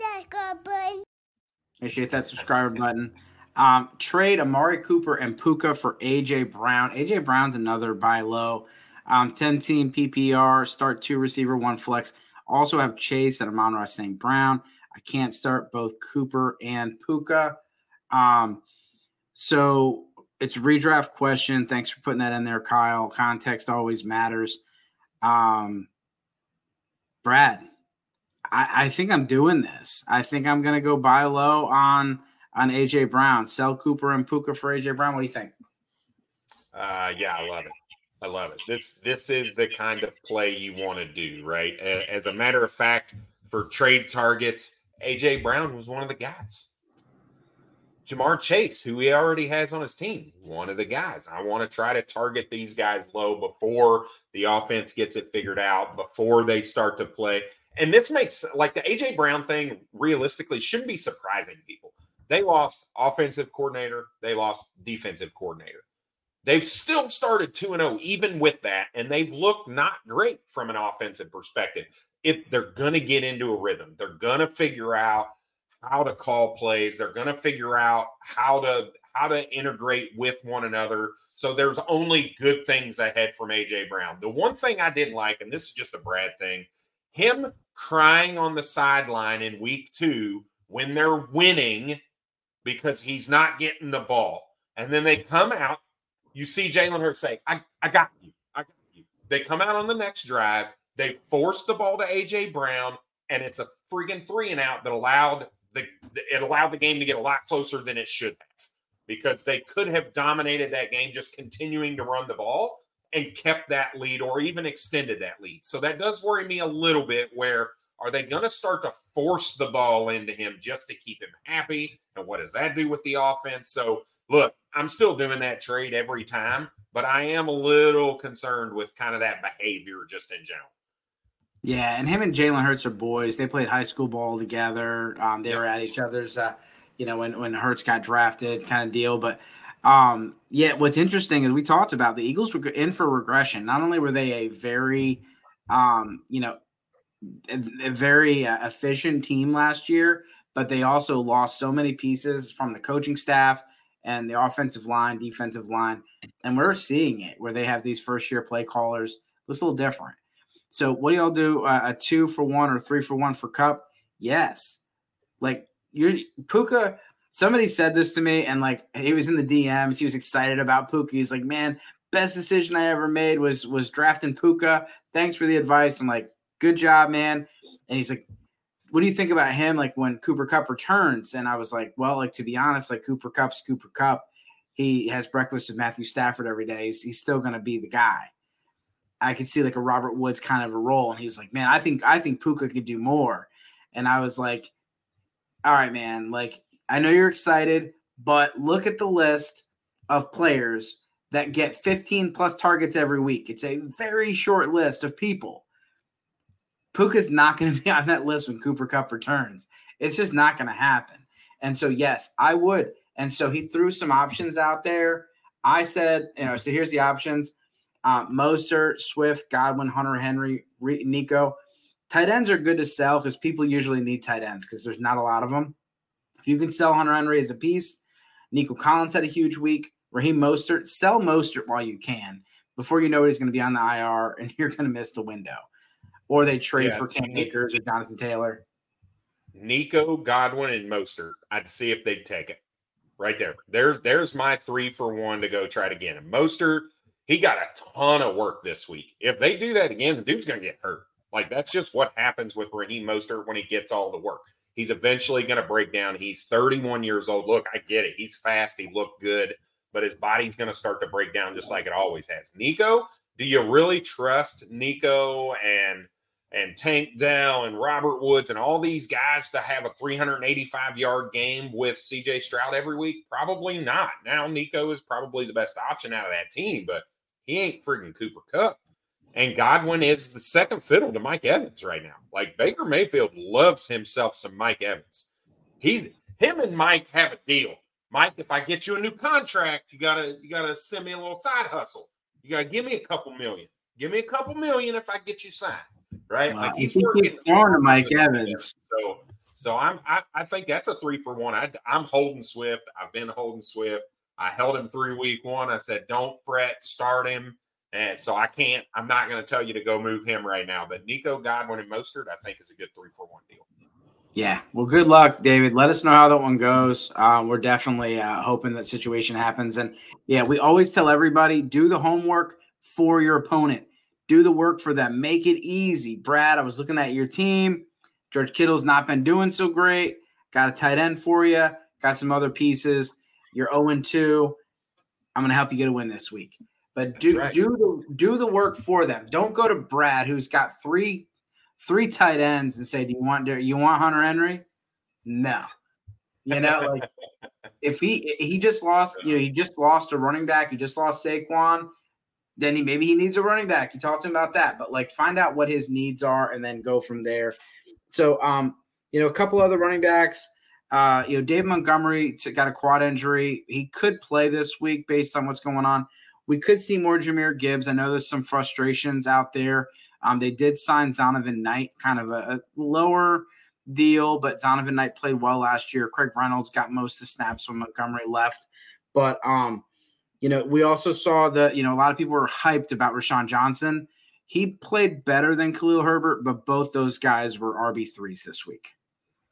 that God button. Appreciate that subscribe button. Um, trade Amari Cooper and Puka for AJ Brown. AJ Brown's another buy low. Um, 10 team PPR, start two receiver, one flex. Also have Chase and Amon-Ra St. Brown. I can't start both Cooper and Puka. Um, so it's a redraft question. Thanks for putting that in there, Kyle. Context always matters. Um, Brad, I, I think I'm doing this. I think I'm gonna go buy low on on AJ Brown, sell Cooper and Puka for AJ Brown. What do you think? Uh, yeah, I love it. I love it. This this is the kind of play you want to do, right? As a matter of fact, for trade targets, AJ Brown was one of the guys. Ja'Marr Chase, who he already has on his team, one of the guys. I want to try to target these guys low before the offense gets it figured out, before they start to play. And this makes like the AJ Brown thing realistically shouldn't be surprising people. They lost offensive coordinator, they lost defensive coordinator. They've still started 2 0 even with that, and they've looked not great from an offensive perspective. If they're going to get into a rhythm, they're going to figure out how to call plays. They're going to figure out how to how to integrate with one another. So there's only good things ahead from AJ Brown. The one thing I didn't like, and this is just a Brad thing, him crying on the sideline in week two when they're winning because he's not getting the ball. And then they come out, you see Jalen Hurts say, I, I got you. I got you. They come out on the next drive, they force the ball to AJ Brown, and it's a freaking three and out that allowed the it allowed the game to get a lot closer than it should have because they could have dominated that game just continuing to run the ball and kept that lead or even extended that lead. So that does worry me a little bit where are they going to start to force the ball into him just to keep him happy? And what does that do with the offense? So, look, I'm still doing that trade every time, but I am a little concerned with kind of that behavior just in general. Yeah, and him and Jalen Hurts are boys. They played high school ball together. Um, they were at each other's, uh, you know, when when Hurts got drafted, kind of deal. But um, yeah, what's interesting is we talked about the Eagles were in for regression. Not only were they a very, um, you know, a, a very uh, efficient team last year, but they also lost so many pieces from the coaching staff and the offensive line, defensive line, and we're seeing it where they have these first year play callers. Was a little different. So, what do y'all do? Uh, a two for one or three for one for Kupp? Yes. Like you're Puka. Somebody said this to me, and like he was in the DMs. He was excited about Puka. He's like, "Man, best decision I ever made was was drafting Puka. Thanks for the advice." I'm like, "Good job, man." And he's like, "What do you think about him? Like when Cooper Kupp returns?" And I was like, "Well, like to be honest, like Cooper Kupp's Cooper Kupp. He has breakfast with Matthew Stafford every day. He's, he's still going to be the guy." I could see like a Robert Woods kind of a role. And he's like, man, I think I think Puka could do more. And I was like, all right, man, like I know you're excited, but look at the list of players that get 15 plus targets every week. It's a very short list of people. Puka's not going to be on that list when Cooper Kupp returns. It's just not going to happen. And so, yes, I would. And so he threw some options out there. I said, you know, so here's the options. Uh, Mostert, Swift, Godwin, Hunter Henry, Nico. Tight ends are good to sell because people usually need tight ends because there's not a lot of them. You can sell Hunter Henry as a piece, Nico Collins had a huge week. Raheem Mostert, sell Mostert while you can. Before you know it, he's going to be on the IR and you're going to miss the window. Or they trade yeah, for Cam Akers or Jonathan Taylor. Nico, Godwin, and Mostert. I'd see if they'd take it. Right there. There's there's my three for one to go try it again. And Mostert – he got a ton of work this week. If they do that again, the dude's going to get hurt. Like that's just what happens with Raheem Mostert when he gets all the work. He's eventually going to break down. He's 31 years old. Look, I get it. He's fast. He looked good, but his body's going to start to break down just like it always has. Nico, do you really trust Nico and and Tank Dell and Robert Woods and all these guys to have a 385 yard game with CJ Stroud every week? Probably not. Now Nico is probably the best option out of that team, but he ain't friggin' Cooper Kupp. And Godwin is the second fiddle to Mike Evans right now. Like Baker Mayfield loves himself some Mike Evans. He's him and Mike have a deal. Mike, if I get you a new contract, you gotta you gotta send me a little side hustle. You gotta give me a couple million. Give me a couple million if I get you signed. Right? Wow. Like he's working to Mike Evans. So so I'm I, I think that's a three for one. I, I'm holding Swift. I've been holding Swift. I held him through week one. I said, don't fret, start him. And so I can't, I'm not going to tell you to go move him right now. But Nico Godwin and Mostert, I think, is a good three for one deal. Yeah. Well, good luck, David. Let us know how that one goes. Uh, we're definitely uh, hoping that situation happens. And yeah, we always tell everybody do the homework for your opponent, do the work for them, make it easy. Brad, I was looking at your team. George Kittle's not been doing so great. Got a tight end for you, got some other pieces. You're 0 2. I'm going to help you get a win this week. But do right. do the do the work for them. Don't go to Brad, who's got three three tight ends, and say, "Do you want you want Hunter Henry?" No, you know, like if he he just lost, you know, he just lost a running back. He just lost Saquon. Then he maybe he needs a running back. You talked to him about that, but like find out what his needs are and then go from there. So, um, you know, a couple other running backs. Uh, you know, Dave Montgomery got a quad injury. He could play this week based on what's going on. We could see more Jahmyr Gibbs. I know there's some frustrations out there. Um, they did sign Zonovan Knight, kind of a, a lower deal, but Zonovan Knight played well last year. Craig Reynolds got most of the snaps when Montgomery left. But um, you know, we also saw that, you know, a lot of people were hyped about Roschon Johnson. He played better than Khalil Herbert, but both those guys were RB3s this week.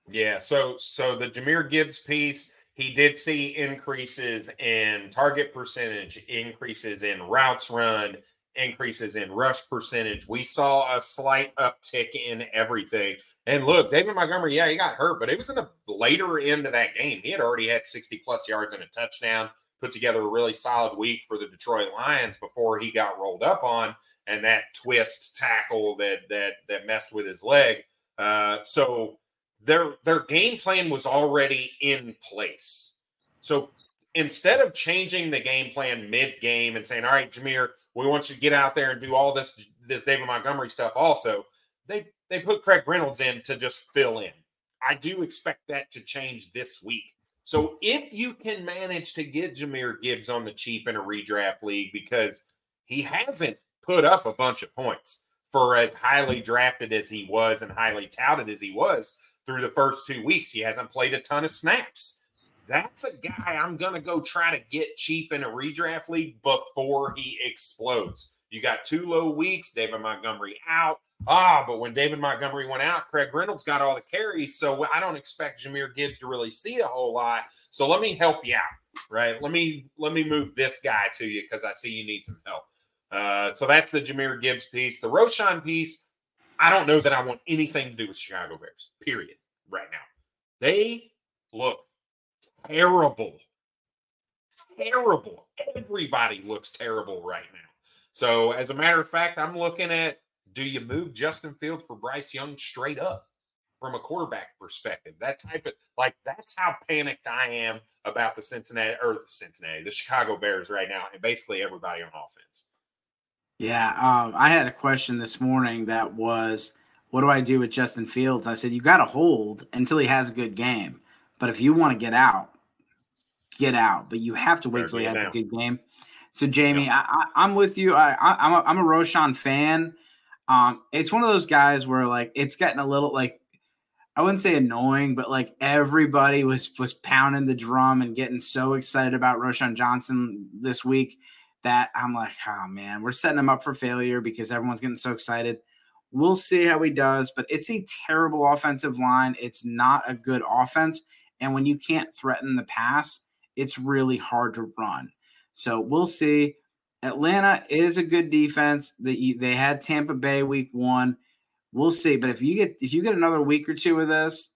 Yeah, so so the Jahmyr Gibbs piece, he did see increases in target percentage, increases in routes run, increases in rush percentage. We saw a slight uptick in everything. And look, David Montgomery, yeah, he got hurt, but it was in the later end of that game. He had already had 60 plus yards and a touchdown, put together a really solid week for the Detroit Lions before he got rolled up on and that twist tackle that that that messed with his leg. Uh, so their their game plan was already in place. So instead of changing the game plan mid game and saying, "All right, Jahmyr, we want you to get out there and do all this this David Montgomery stuff," also they they put Craig Reynolds in to just fill in. I do expect that to change this week. So if you can manage to get Jahmyr Gibbs on the cheap in a redraft league because he hasn't put up a bunch of points for as highly drafted as he was and highly touted as he was through the first two weeks, he hasn't played a ton of snaps. That's a guy I'm going to go try to get cheap in a redraft league before he explodes. You got two low weeks, David Montgomery out. Ah, but when David Montgomery went out, Craig Reynolds got all the carries. So I don't expect Jahmyr Gibbs to really see a whole lot. So let me help you out, right? Let me let me move this guy to you because I see you need some help. Uh, so that's the Jahmyr Gibbs piece. The Roschon piece, I don't know that I want anything to do with Chicago Bears, period, right now. They look terrible. Terrible. Everybody looks terrible right now. So, as a matter of fact, I'm looking at do you move Justin Fields for Bryce Young straight up from a quarterback perspective? That type of like that's how panicked I am about the Cincinnati or the Cincinnati, the Chicago Bears right now, and basically everybody on offense. Yeah, um, I had a question this morning that was, "What do I do with Justin Fields?" I said, "You got to hold until he has a good game. But if you want to get out, get out. But you have to wait till he has a good game." So, Jamie, yep. I, am with you. I, I, am a, I'm a Roschon fan. Um, it's one of those guys where like it's getting a little like I wouldn't say annoying, but like everybody was was pounding the drum and getting so excited about Roschon Johnson this week that I'm like, oh man, we're setting him up for failure because everyone's getting so excited. We'll see how he does, but it's a terrible offensive line. It's not a good offense. And when you can't threaten the pass, it's really hard to run. So we'll see. Atlanta is a good defense. They, they had Tampa Bay week one. We'll see. But if you get if you get another week or two of this,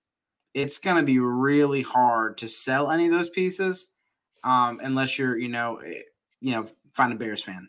it's going to be really hard to sell any of those pieces, um, unless you're you know eh, you know find a Bears fan.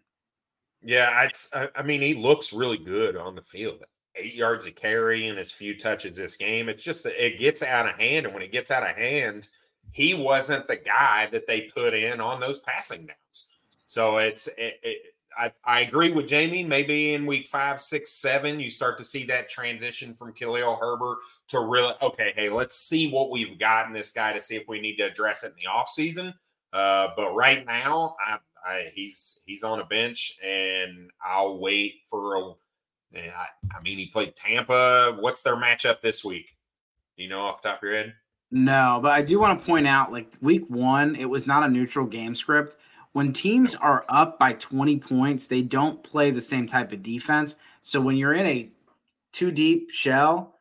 Yeah, I, uh, I mean he looks really good on the field. Eight yards of carry and his few touches this game. It's just that it gets out of hand, and when it gets out of hand, he wasn't the guy that they put in on those passing downs. So it's it, it, I, I agree with Jamie. Maybe in week five, six, seven, you start to see that transition from Khalil Herbert to really okay. Hey, let's see what we've got in this guy to see if we need to address it in the offseason. Uh, but right now, I, I, he's he's on a bench, and I'll wait for a. I, I mean, he played Tampa. What's their matchup this week? You know off the top of your head? No, but I do want to point out, like week one, it was not a neutral game script when teams are up by 20 points, they don't play the same type of defense. So when you're in a too deep shell,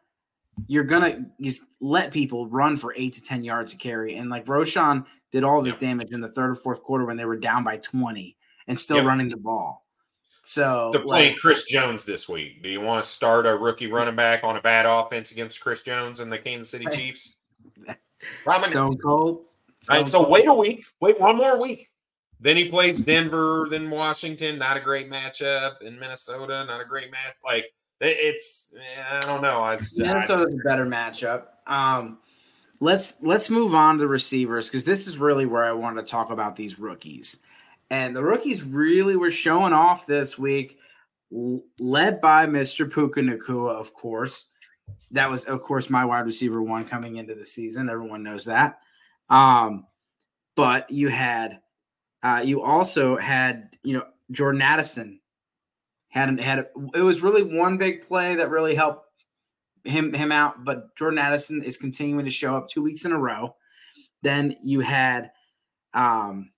you're gonna just let people run for eight to 10 yards to carry. And like Roschon did all this damage in the third or fourth quarter when they were down by 20 and still yep. running the ball. So they're playing like, Chris Jones this week. Do you want to start a rookie running back on a bad offense against Chris Jones and the Kansas City Chiefs? Stone cold. Stone right, so wait a week. Wait one more week. Then he plays Denver, then Washington. Not a great matchup. In Minnesota, not a great match. Like it's, I don't know. I, Minnesota's a better matchup. Um, let's let's move on to the receivers because this is really where I wanted to talk about these rookies. And the rookies really were showing off this week, led by Mr. Puka Nacua, of course. That was, of course, my wide receiver one coming into the season. Everyone knows that. Um, but you had uh, you also had, you know, Jordan Addison had had it was really one big play that really helped him him out, but Jordan Addison is continuing to show up two weeks in a row. Then you had, um,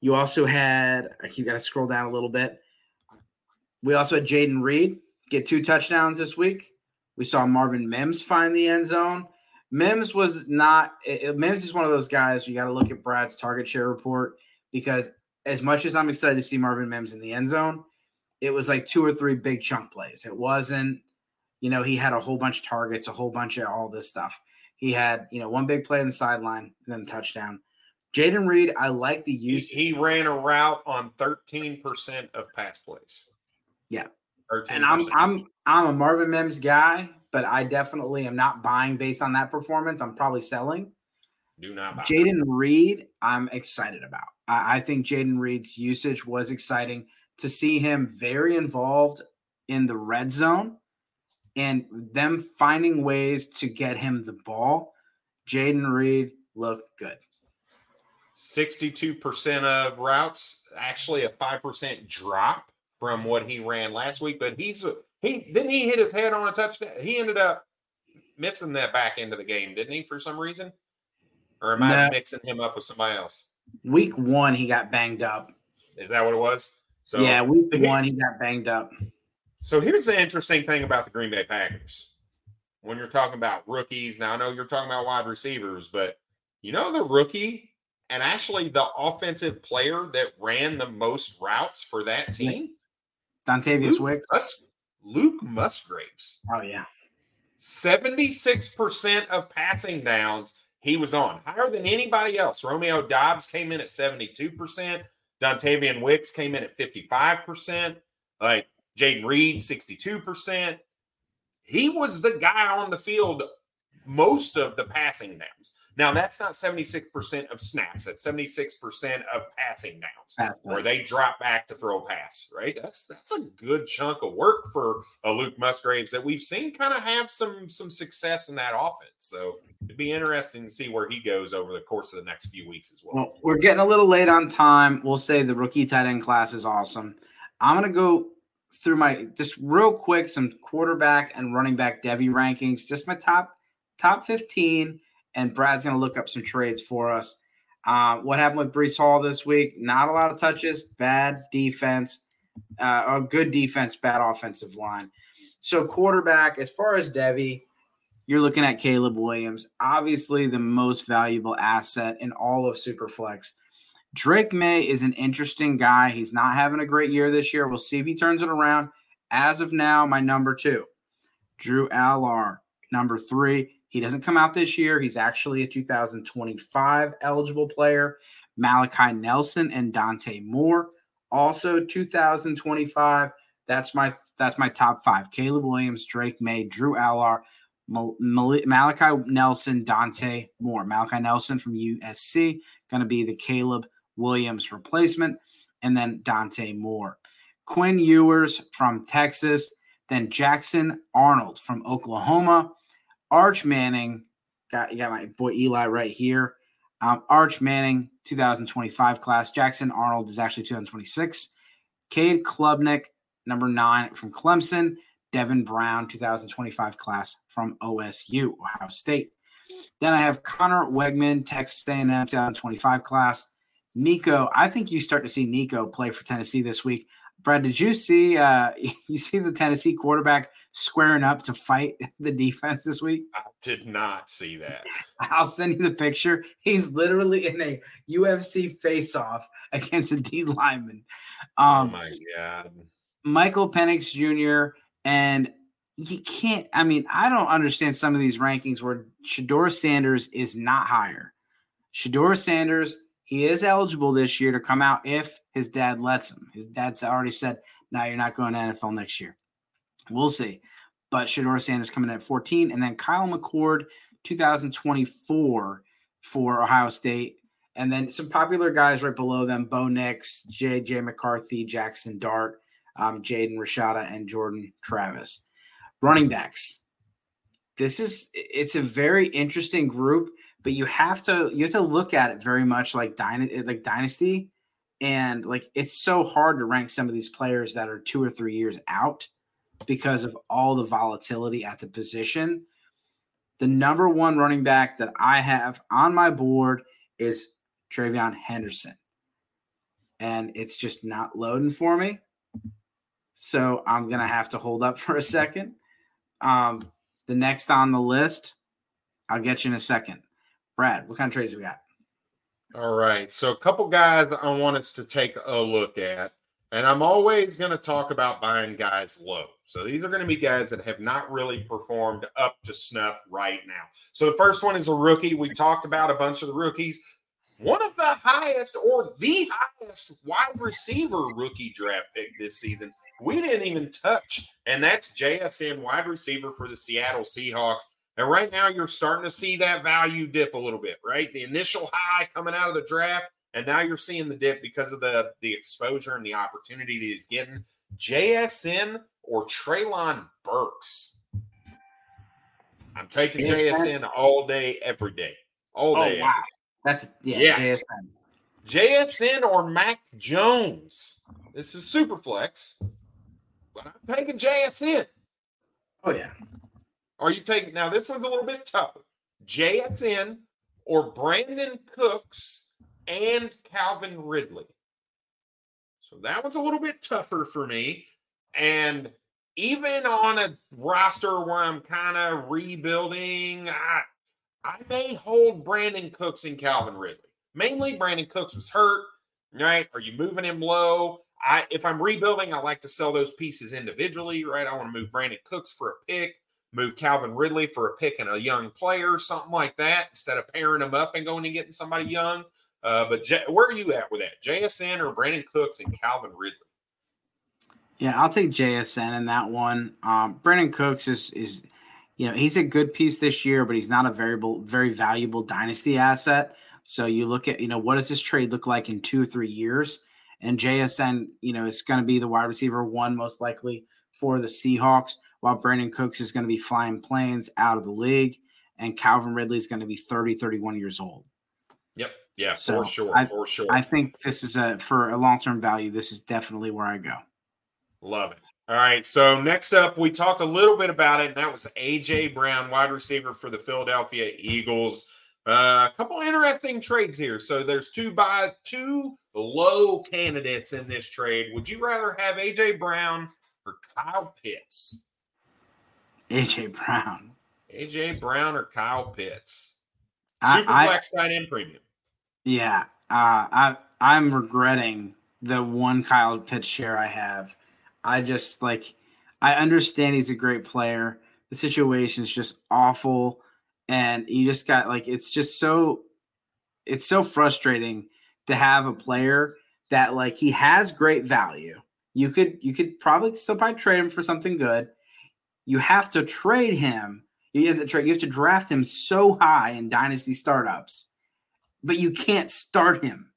you also had. I keep got to scroll down a little bit. We also had Jayden Reed get two touchdowns this week. We saw Marvin Mims find the end zone. Mims was not. It, Mims is one of those guys you got to look at Brad's target share report because as much as I'm excited to see Marvin Mims in the end zone, it was like two or three big chunk plays. It wasn't, you know, he had a whole bunch of targets, a whole bunch of all this stuff. He had, you know, one big play on the sideline and then touchdown. Jayden Reed, I like the use. He, he ran a route on 13% of pass plays. Yeah. 13%. And I'm I'm I'm a Marvin Mims guy, but I definitely am not buying based on that performance. I'm probably selling. Do not buy. Jayden Reed, I'm excited about. I, I think Jayden Reed's usage was exciting to see him very involved in the red zone and them finding ways to get him the ball. Jayden Reed looked good. 62% of routes, actually a 5% drop from what he ran last week, but he's he didn't he hit his head on a touchdown. He ended up missing that back end of the game, didn't he, for some reason? Or am I mixing him up with somebody else? Week one, he got banged up. Is that what it was? So yeah, week one, he got banged up. So here's the interesting thing about the Green Bay Packers. When you're talking about rookies, now I know you're talking about wide receivers, but you know the rookie and actually the offensive player that ran the most routes for that team Dontayvion Wicks. That's Luke Musgraves. Oh yeah. 76% of passing downs he was on, higher than anybody else. Romeo Doubs came in at 72%. Dontayvion Wicks came in at 55%. Like Jayden Reed, 62%. He was the guy on the field most of the passing downs. Now that's not 76% of snaps. That's 76% of passing downs where they drop back to throw a pass, right? That's that's a good chunk of work for a Luke Musgraves that we've seen kind of have some some success in that offense. So it'd be interesting to see where he goes over the course of the next few weeks as well. Well, we're getting a little late on time. We'll say the rookie tight end class is awesome. I'm gonna go through my just real quick some quarterback and running back Devy rankings, just my top top 15 and Brad's going to look up some trades for us. Uh, what happened with Breece Hall this week? Not a lot of touches, bad defense, uh, or good defense, bad offensive line. So quarterback, as far as Devy, you're looking at Caleb Williams, obviously the most valuable asset in all of Superflex. Drake Maye is an interesting guy. He's not having a great year this year. We'll see if he turns it around. As of now, my number two, Drew Allar. Number three, he doesn't come out this year. He's actually a 2025 eligible player. Malachi Nelson and Dante Moore, also 2025. That's my that's my top five. Caleb Williams, Drake Maye, Drew Allar, Mal- Mal- Malachi Nelson, Dante Moore. Malachi Nelson from USC, going to be the Caleb Williams replacement, and then Dante Moore. Quinn Ewers from Texas, then Jackson Arnold from Oklahoma, Arch Manning, got you got my boy Eli right here. Um, Arch Manning, 2025 class. Jackson Arnold is actually 2026. Cade Klubnik, number nine from Clemson. Devin Brown, 2025 class from OSU, Ohio State. Then I have Conner Weigman, Texas A&M 2025 class. Nico, I think you start to see Nico play for Tennessee this week. Brad, did you see uh you see the Tennessee quarterback squaring up to fight the defense this week? I did not see that. I'll send you the picture. He's literally in a UFC face-off against a D lineman. Oh um, oh my god. Michael Penix Jr. and you can't. I mean, I don't understand some of these rankings where Shedeur Sanders is not higher. Shedeur Sanders he is eligible this year to come out if his dad lets him. His dad's already said, "Now you're not going to NFL next year." We'll see. But Shedeur Sanders coming in at 14, and then Kyle McCord, 2024 for Ohio State, and then some popular guys right below them: Bo Nix, J.J. McCarthy, Jackson Dart, um, Jaden Rashada, and Jordan Travis. Running backs. This is it's a very interesting group but you have to you have to look at it very much like dyna- like dynasty and like it's so hard to rank some of these players that are two or three years out because of all the volatility at the position. The number one running back that I have on my board is TreVeyon Henderson. And it's just not loading for me. So I'm to have to hold up for a second. Um, the next on the list, I'll get you in a second. Brad, what kind of trades we got? All right. So a couple guys that I want us to take a look at. And I'm always going to talk about buying guys low. So these are going to be guys that have not really performed up to snuff right now. So the first one is a rookie. We talked about a bunch of the rookies. One of the highest or the highest wide receiver rookie draft pick this season. We didn't even touch. And that's JSN wide receiver for the Seattle Seahawks. And right now you're starting to see that value dip a little bit, right? The initial high coming out of the draft and now you're seeing the dip because of the the exposure and the opportunity that he's getting. JSN or Treylon Burks. I'm taking JSN, JSN all day, every day. All oh, day. Oh, wow. That's yeah, yeah, JSN. JSN or Mac Jones. This is super flex, but I'm taking JSN. Oh, yeah. Are you taking now? This one's a little bit tougher. JSN or Brandin Cooks and Calvin Ridley. So that one's a little bit tougher for me. And even on a roster where I'm kind of rebuilding, I, I may hold Brandin Cooks and Calvin Ridley. Mainly, Brandin Cooks was hurt, right? Are you moving him low? I if I'm rebuilding, I like to sell those pieces individually, right? I want to move Brandin Cooks for a pick, move Calvin Ridley for a pick and a young player, something like that, instead of pairing them up and going and getting somebody young. Uh, but J- where are you at with that? JSN or Brandin Cooks and Calvin Ridley? Yeah, I'll take JSN in that one. Um, Brandin Cooks is is you know he's a good piece this year, but he's not a variable, very valuable dynasty asset. So you look at you know what does this trade look like in two or three years? And JSN, you know, is going to be the wide receiver one most likely for the Seahawks, while Brandin Cooks is going to be flying planes out of the league, and Calvin Ridley is going to be 30, 31 years old. Yep. Yeah, so for sure. I, for sure. I think this is a for a long term value. This is definitely where I go. Love it. All right. So next up, we talked a little bit about it, and that was AJ Brown, wide receiver for the Philadelphia Eagles. Uh, a couple interesting trades here. So there's two by two low candidates in this trade. Would you rather have AJ Brown or Kyle Pitts? AJ Brown. AJ Brown or Kyle Pitts? Super I, flex in premium. Yeah, uh, I I'm regretting the one Kyle Pitts share I have. I just like I understand he's a great player. The situation is just awful, and you just got like it's just so it's so frustrating to have a player that like he has great value. You could you could probably still probably trade him for something good. You have to trade him. You have to trade. You have to draft him so high in dynasty startups but you can't start him.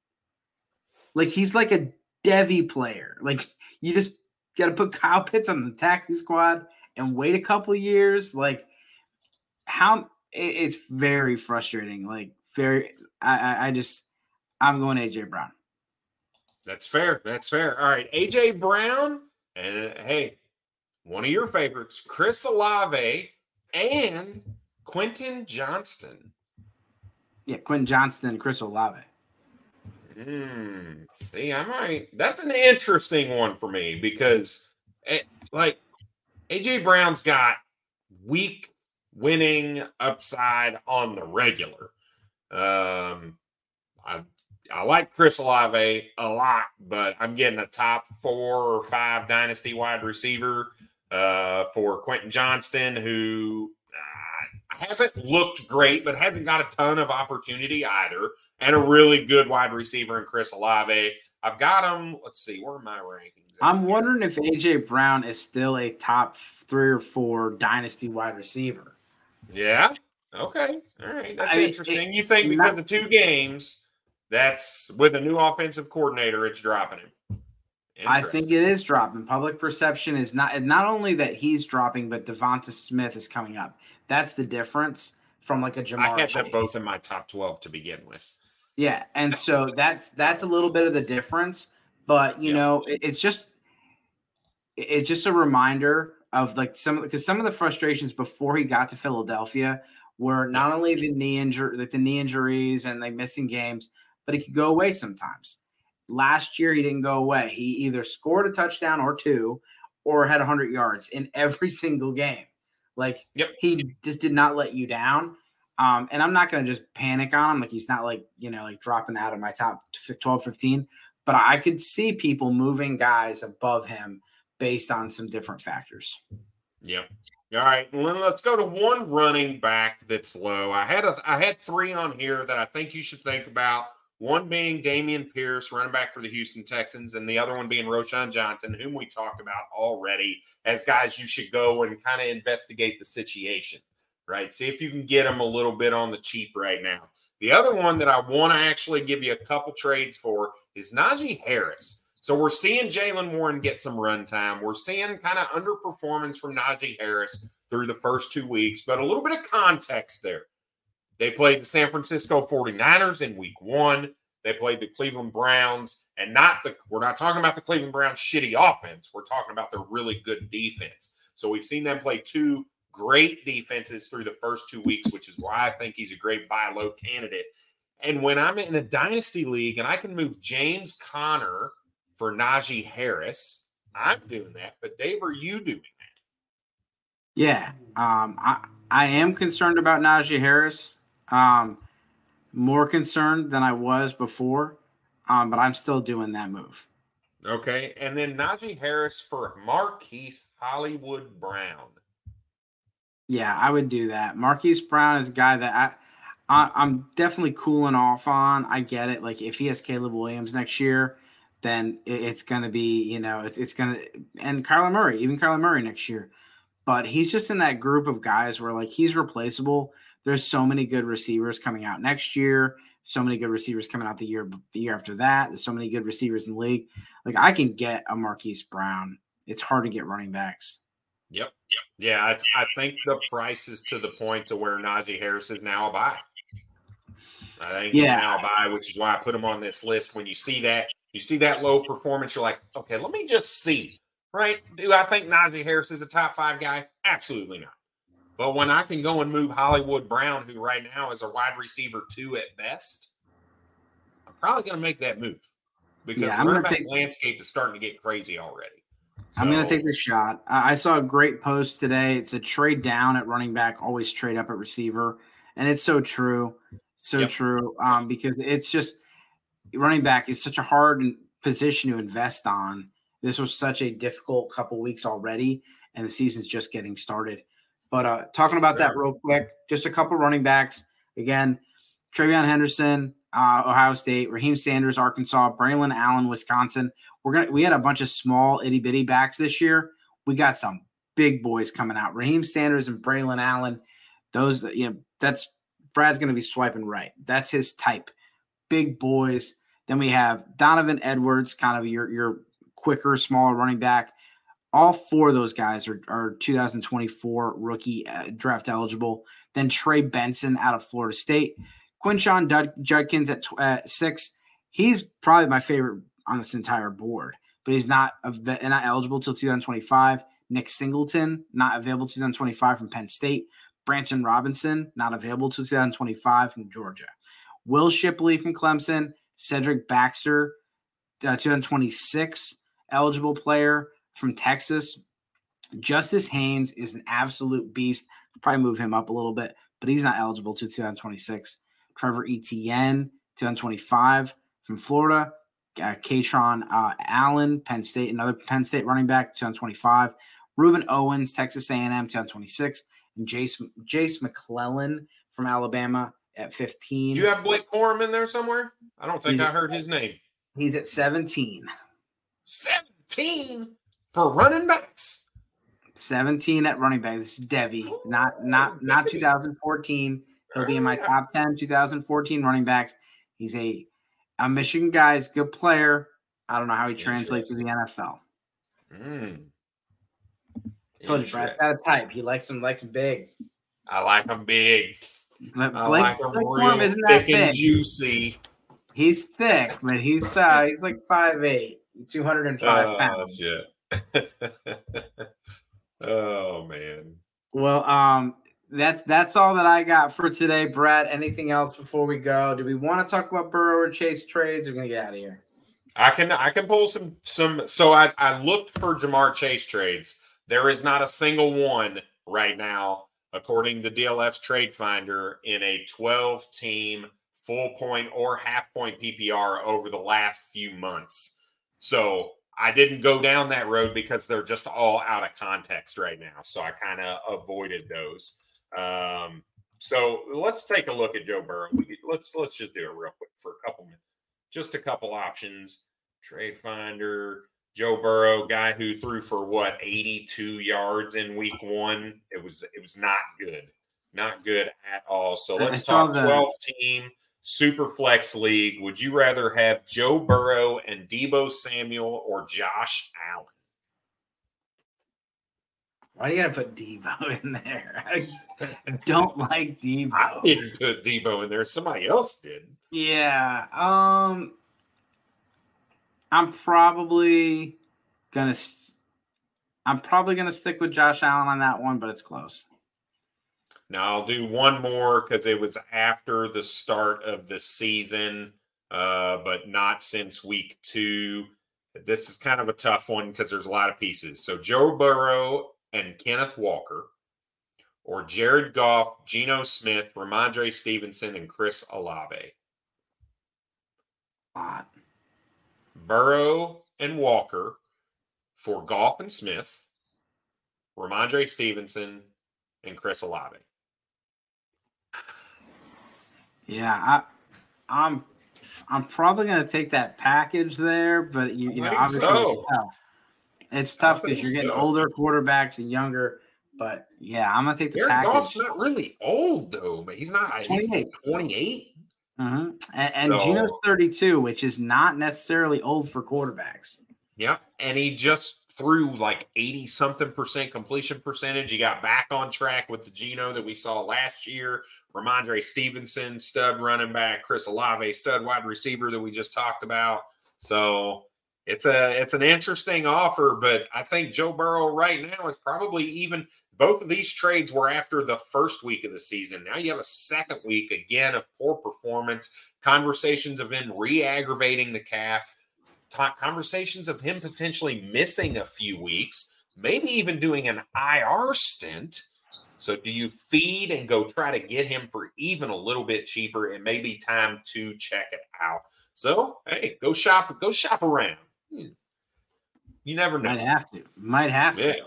Like he's like a Devy player. Like you just got to put Kyle Pitts on the taxi squad and wait a couple years. Like how it's very frustrating. Like very, I, I just I'm going AJ Brown. That's fair. That's fair. All right, AJ Brown, and uh, hey, one of your favorites, Chris Olave and Quentin Johnston. Yeah, Quentin Johnston Chris Olave. Mm, see, I might. That's an interesting one for me because, it, eh, like, AJ Brown's got weak winning upside on the regular. Um, I I like Chris Olave a lot, but I'm getting a top four or five dynasty wide receiver uh, for Quentin Johnston, who hasn't looked great, but hasn't got a ton of opportunity either. And a really good wide receiver in Chris Olave. I've got him. Let's see, where are my rankings? I'm here? wondering if AJ Brown is still a top three or four dynasty wide receiver. Yeah. Okay. All right. That's I interesting. Mean, it, you think because not, of two games, that's with a new offensive coordinator, it's dropping him. I think it is dropping. Public perception is not not only that he's dropping, but Devonta Smith is coming up. That's the difference from like a Ja'Marr. I had them both in my top twelve to begin with. Yeah, and so that's that's a little bit of the difference, but you yeah. know, it, it's just it's just a reminder of like some because some of the frustrations before he got to Philadelphia were not only the knee injury, like the knee injuries and like missing games, but he could go away sometimes. Last year, he didn't go away. He either scored a touchdown or two, or had 100 yards in every single game. Like Yep. he just did not let you down. Um, and I'm not going to just panic on him. Like he's not like, you know, like dropping out of my top 12, 15, but I could see people moving guys above him based on some different factors. Yep. All right, well, let's go to one running back that's low. I had a I had three on here that I think you should think about. One being Dameon Pierce, running back for the Houston Texans, and the other one being Roschon Johnson, whom we talked about already as guys you should go and kind of investigate the situation, right? See if you can get them a little bit on the cheap right now. The other one that I want to actually give you a couple trades for is Najee Harris. So we're seeing Jaylen Warren get some run time. We're seeing kind of underperformance from Najee Harris through the first two weeks, but a little bit of context there. They played the San Francisco 49ers in week one. They played the Cleveland Browns, and not the we're not talking about the Cleveland Browns shitty offense. We're talking about their really good defense. So we've seen them play two great defenses through the first two weeks, which is why I think he's a great buy low candidate. And when I'm in a dynasty league and I can move James Conner for Najee Harris, I'm doing that. But Dave, are you doing that? Yeah. Um, I, I am concerned about Najee Harris. Um, more concerned than I was before. Um, but I'm still doing that move. Okay. And then Najee Harris for Marquise Hollywood Brown. Yeah, I would do that. Marquise Brown is a guy that I, I I'm definitely cooling off on. I get it. Like if he has Caleb Williams next year, then it, it's gonna be, you know, it's it's gonna and Kyler Murray, even Kyler Murray next year. But he's just in that group of guys where like he's replaceable. There's so many good receivers coming out next year. So many good receivers coming out the year the year after that. There's so many good receivers in the league. Like I can get a Marquise Brown. It's hard to get running backs. Yep. Yep. Yeah, I, I think the price is to the point to where Najee Harris is now a buy. I think he's Yeah. now a buy, which is why I put him on this list. When you see that, you see that low performance, you're like, okay, let me just see. Right? Do I think Najee Harris is a top five guy? Absolutely not. But when I can go and move Hollywood Brown, who right now is a wide receiver two at best, I'm probably going to make that move because Yeah, I'm gonna take- landscape is starting to get crazy already. I'm going to take this shot. I I saw a great post today. It's a trade down at running back, always trade up at receiver, and it's so true, so Yep. true. Um, because it's just running back is such a hard position to invest on. This was such a difficult couple weeks already, and the season's just getting started. But uh, talking about that real quick, just a couple running backs again: TreVeyon Henderson, uh, Ohio State, Raheim Sanders, Arkansas, Braylon Allen, Wisconsin. We're gonna we had a bunch of small itty bitty backs this year. We got some big boys coming out. Raheim Sanders and Braylon Allen. Those you know that's Brad's gonna be swiping right. That's his type. Big boys. Then we have Donovan Edwards, kind of your your quicker, smaller running back. All four of those guys are, are 2024 rookie uh, draft eligible. Then Trey Benson out of Florida State. Quinshon Dud- Judkins at, tw- at six. He's probably my favorite on this entire board, but he's not not eligible till 2025. Nick Singleton not available 2025 from Penn State. Branson Robinson not available till 2025 from Georgia. Will Shipley from Clemson. Cedric Baxter, uh, 2026 eligible player from Texas. Justice Haynes is an absolute beast. Probably move him up a little bit, but he's not eligible to 2026. Trevor Etienne, 2025 from Florida. Uh, Kaytron uh, Allen, Penn State, another Penn State running back, 2025. Rueben Owens, Texas A&M, 2026. And Jase, Jase McClellan from Alabama at 15. Do you have Blake Corum in there somewhere? I don't think He's- I heard his name. He's at 17. 17 for running backs. 17 at running back. This is devy, not not not 2014. He'll be in my top 10 2014 running backs. He's a a Michigan guy, he's good player. I don't know how he translates to the NFL. Mm. Told you, Brad, Interesting. got a type. He likes him, likes him big. I like him big. But I Blake, like them Blake real isn't that thick and big. juicy. He's thick, but he's uh he's like 5'8, 205 Oh, pounds. shit. Oh man. Well, um, that's that's all that I got for today, Brad. Anything else before we go? Do we want to talk about Burrow or Chase trades? We're gonna get out of here. I can I can pull some some. So I I looked for Ja'Marr Chase trades. There is not a single one right now, according to DLF's Trade Finder, in a 12 team full point or half point PPR over the last few months. So I didn't go down that road because they're just all out of context right now. So I kind of avoided those. Um, so let's take a look at Joe Burrow. We, let's let's just do it real quick for a couple minutes. Just a couple options. Trade Finder, Joe Burrow, guy who threw for what 82 yards in Week One. It was it was not good, not good at all. So let's talk 12 team super flex league. Would you rather have Joe Burrow and Deebo Samuel or Josh Allen? Why do you gotta put Deebo in there? I don't like Deebo. I didn't put Deebo in there. Somebody else did. Yeah. Um. I'm probably gonna. I'm probably gonna stick with Josh Allen on that one, but it's close. Now I'll do one more because it was after the start of the season, uh, but not since week two. This is kind of a tough one because there's a lot of pieces. So Joe Burrow and Kenneth Walker, or Jared Goff, Geno Smith, Rhamondre Stevenson, and Chris Olave. Lot. Burrow and Walker for Goff and Smith, Rhamondre Stevenson, and Chris Olave. Yeah, I, I'm I'm probably going to take that package there, but you, you know, obviously so. it's tough. It's tough because you're getting so. older quarterbacks and younger. But yeah, I'm gonna take the Jared package. Goff's not really old though, but he's not. 28. 28. Mm-hmm. And, and so, Geno's 32, which is not necessarily old for quarterbacks. Yeah, and he just threw like 80 something percent completion percentage. He got back on track with the Geno that we saw last year. Rhamondre Stevenson, stud running back, Chris Olave, stud wide receiver that we just talked about. So it's a it's an interesting offer, but I think Joe Burrow right now is probably even both of these trades were after the first week of the season. Now you have a second week again of poor performance, conversations of him re-aggravating the calf, conversations of him potentially missing a few weeks, maybe even doing an IR stint. So do you feed and go try to get him for even a little bit cheaper? It may be time to check it out. So hey, go shop, go shop around. Hmm. You never know. Might have to. Might have yeah. to.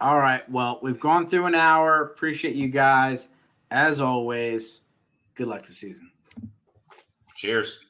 All right. Well, we've gone through an hour. Appreciate you guys. As always, good luck this season. Cheers.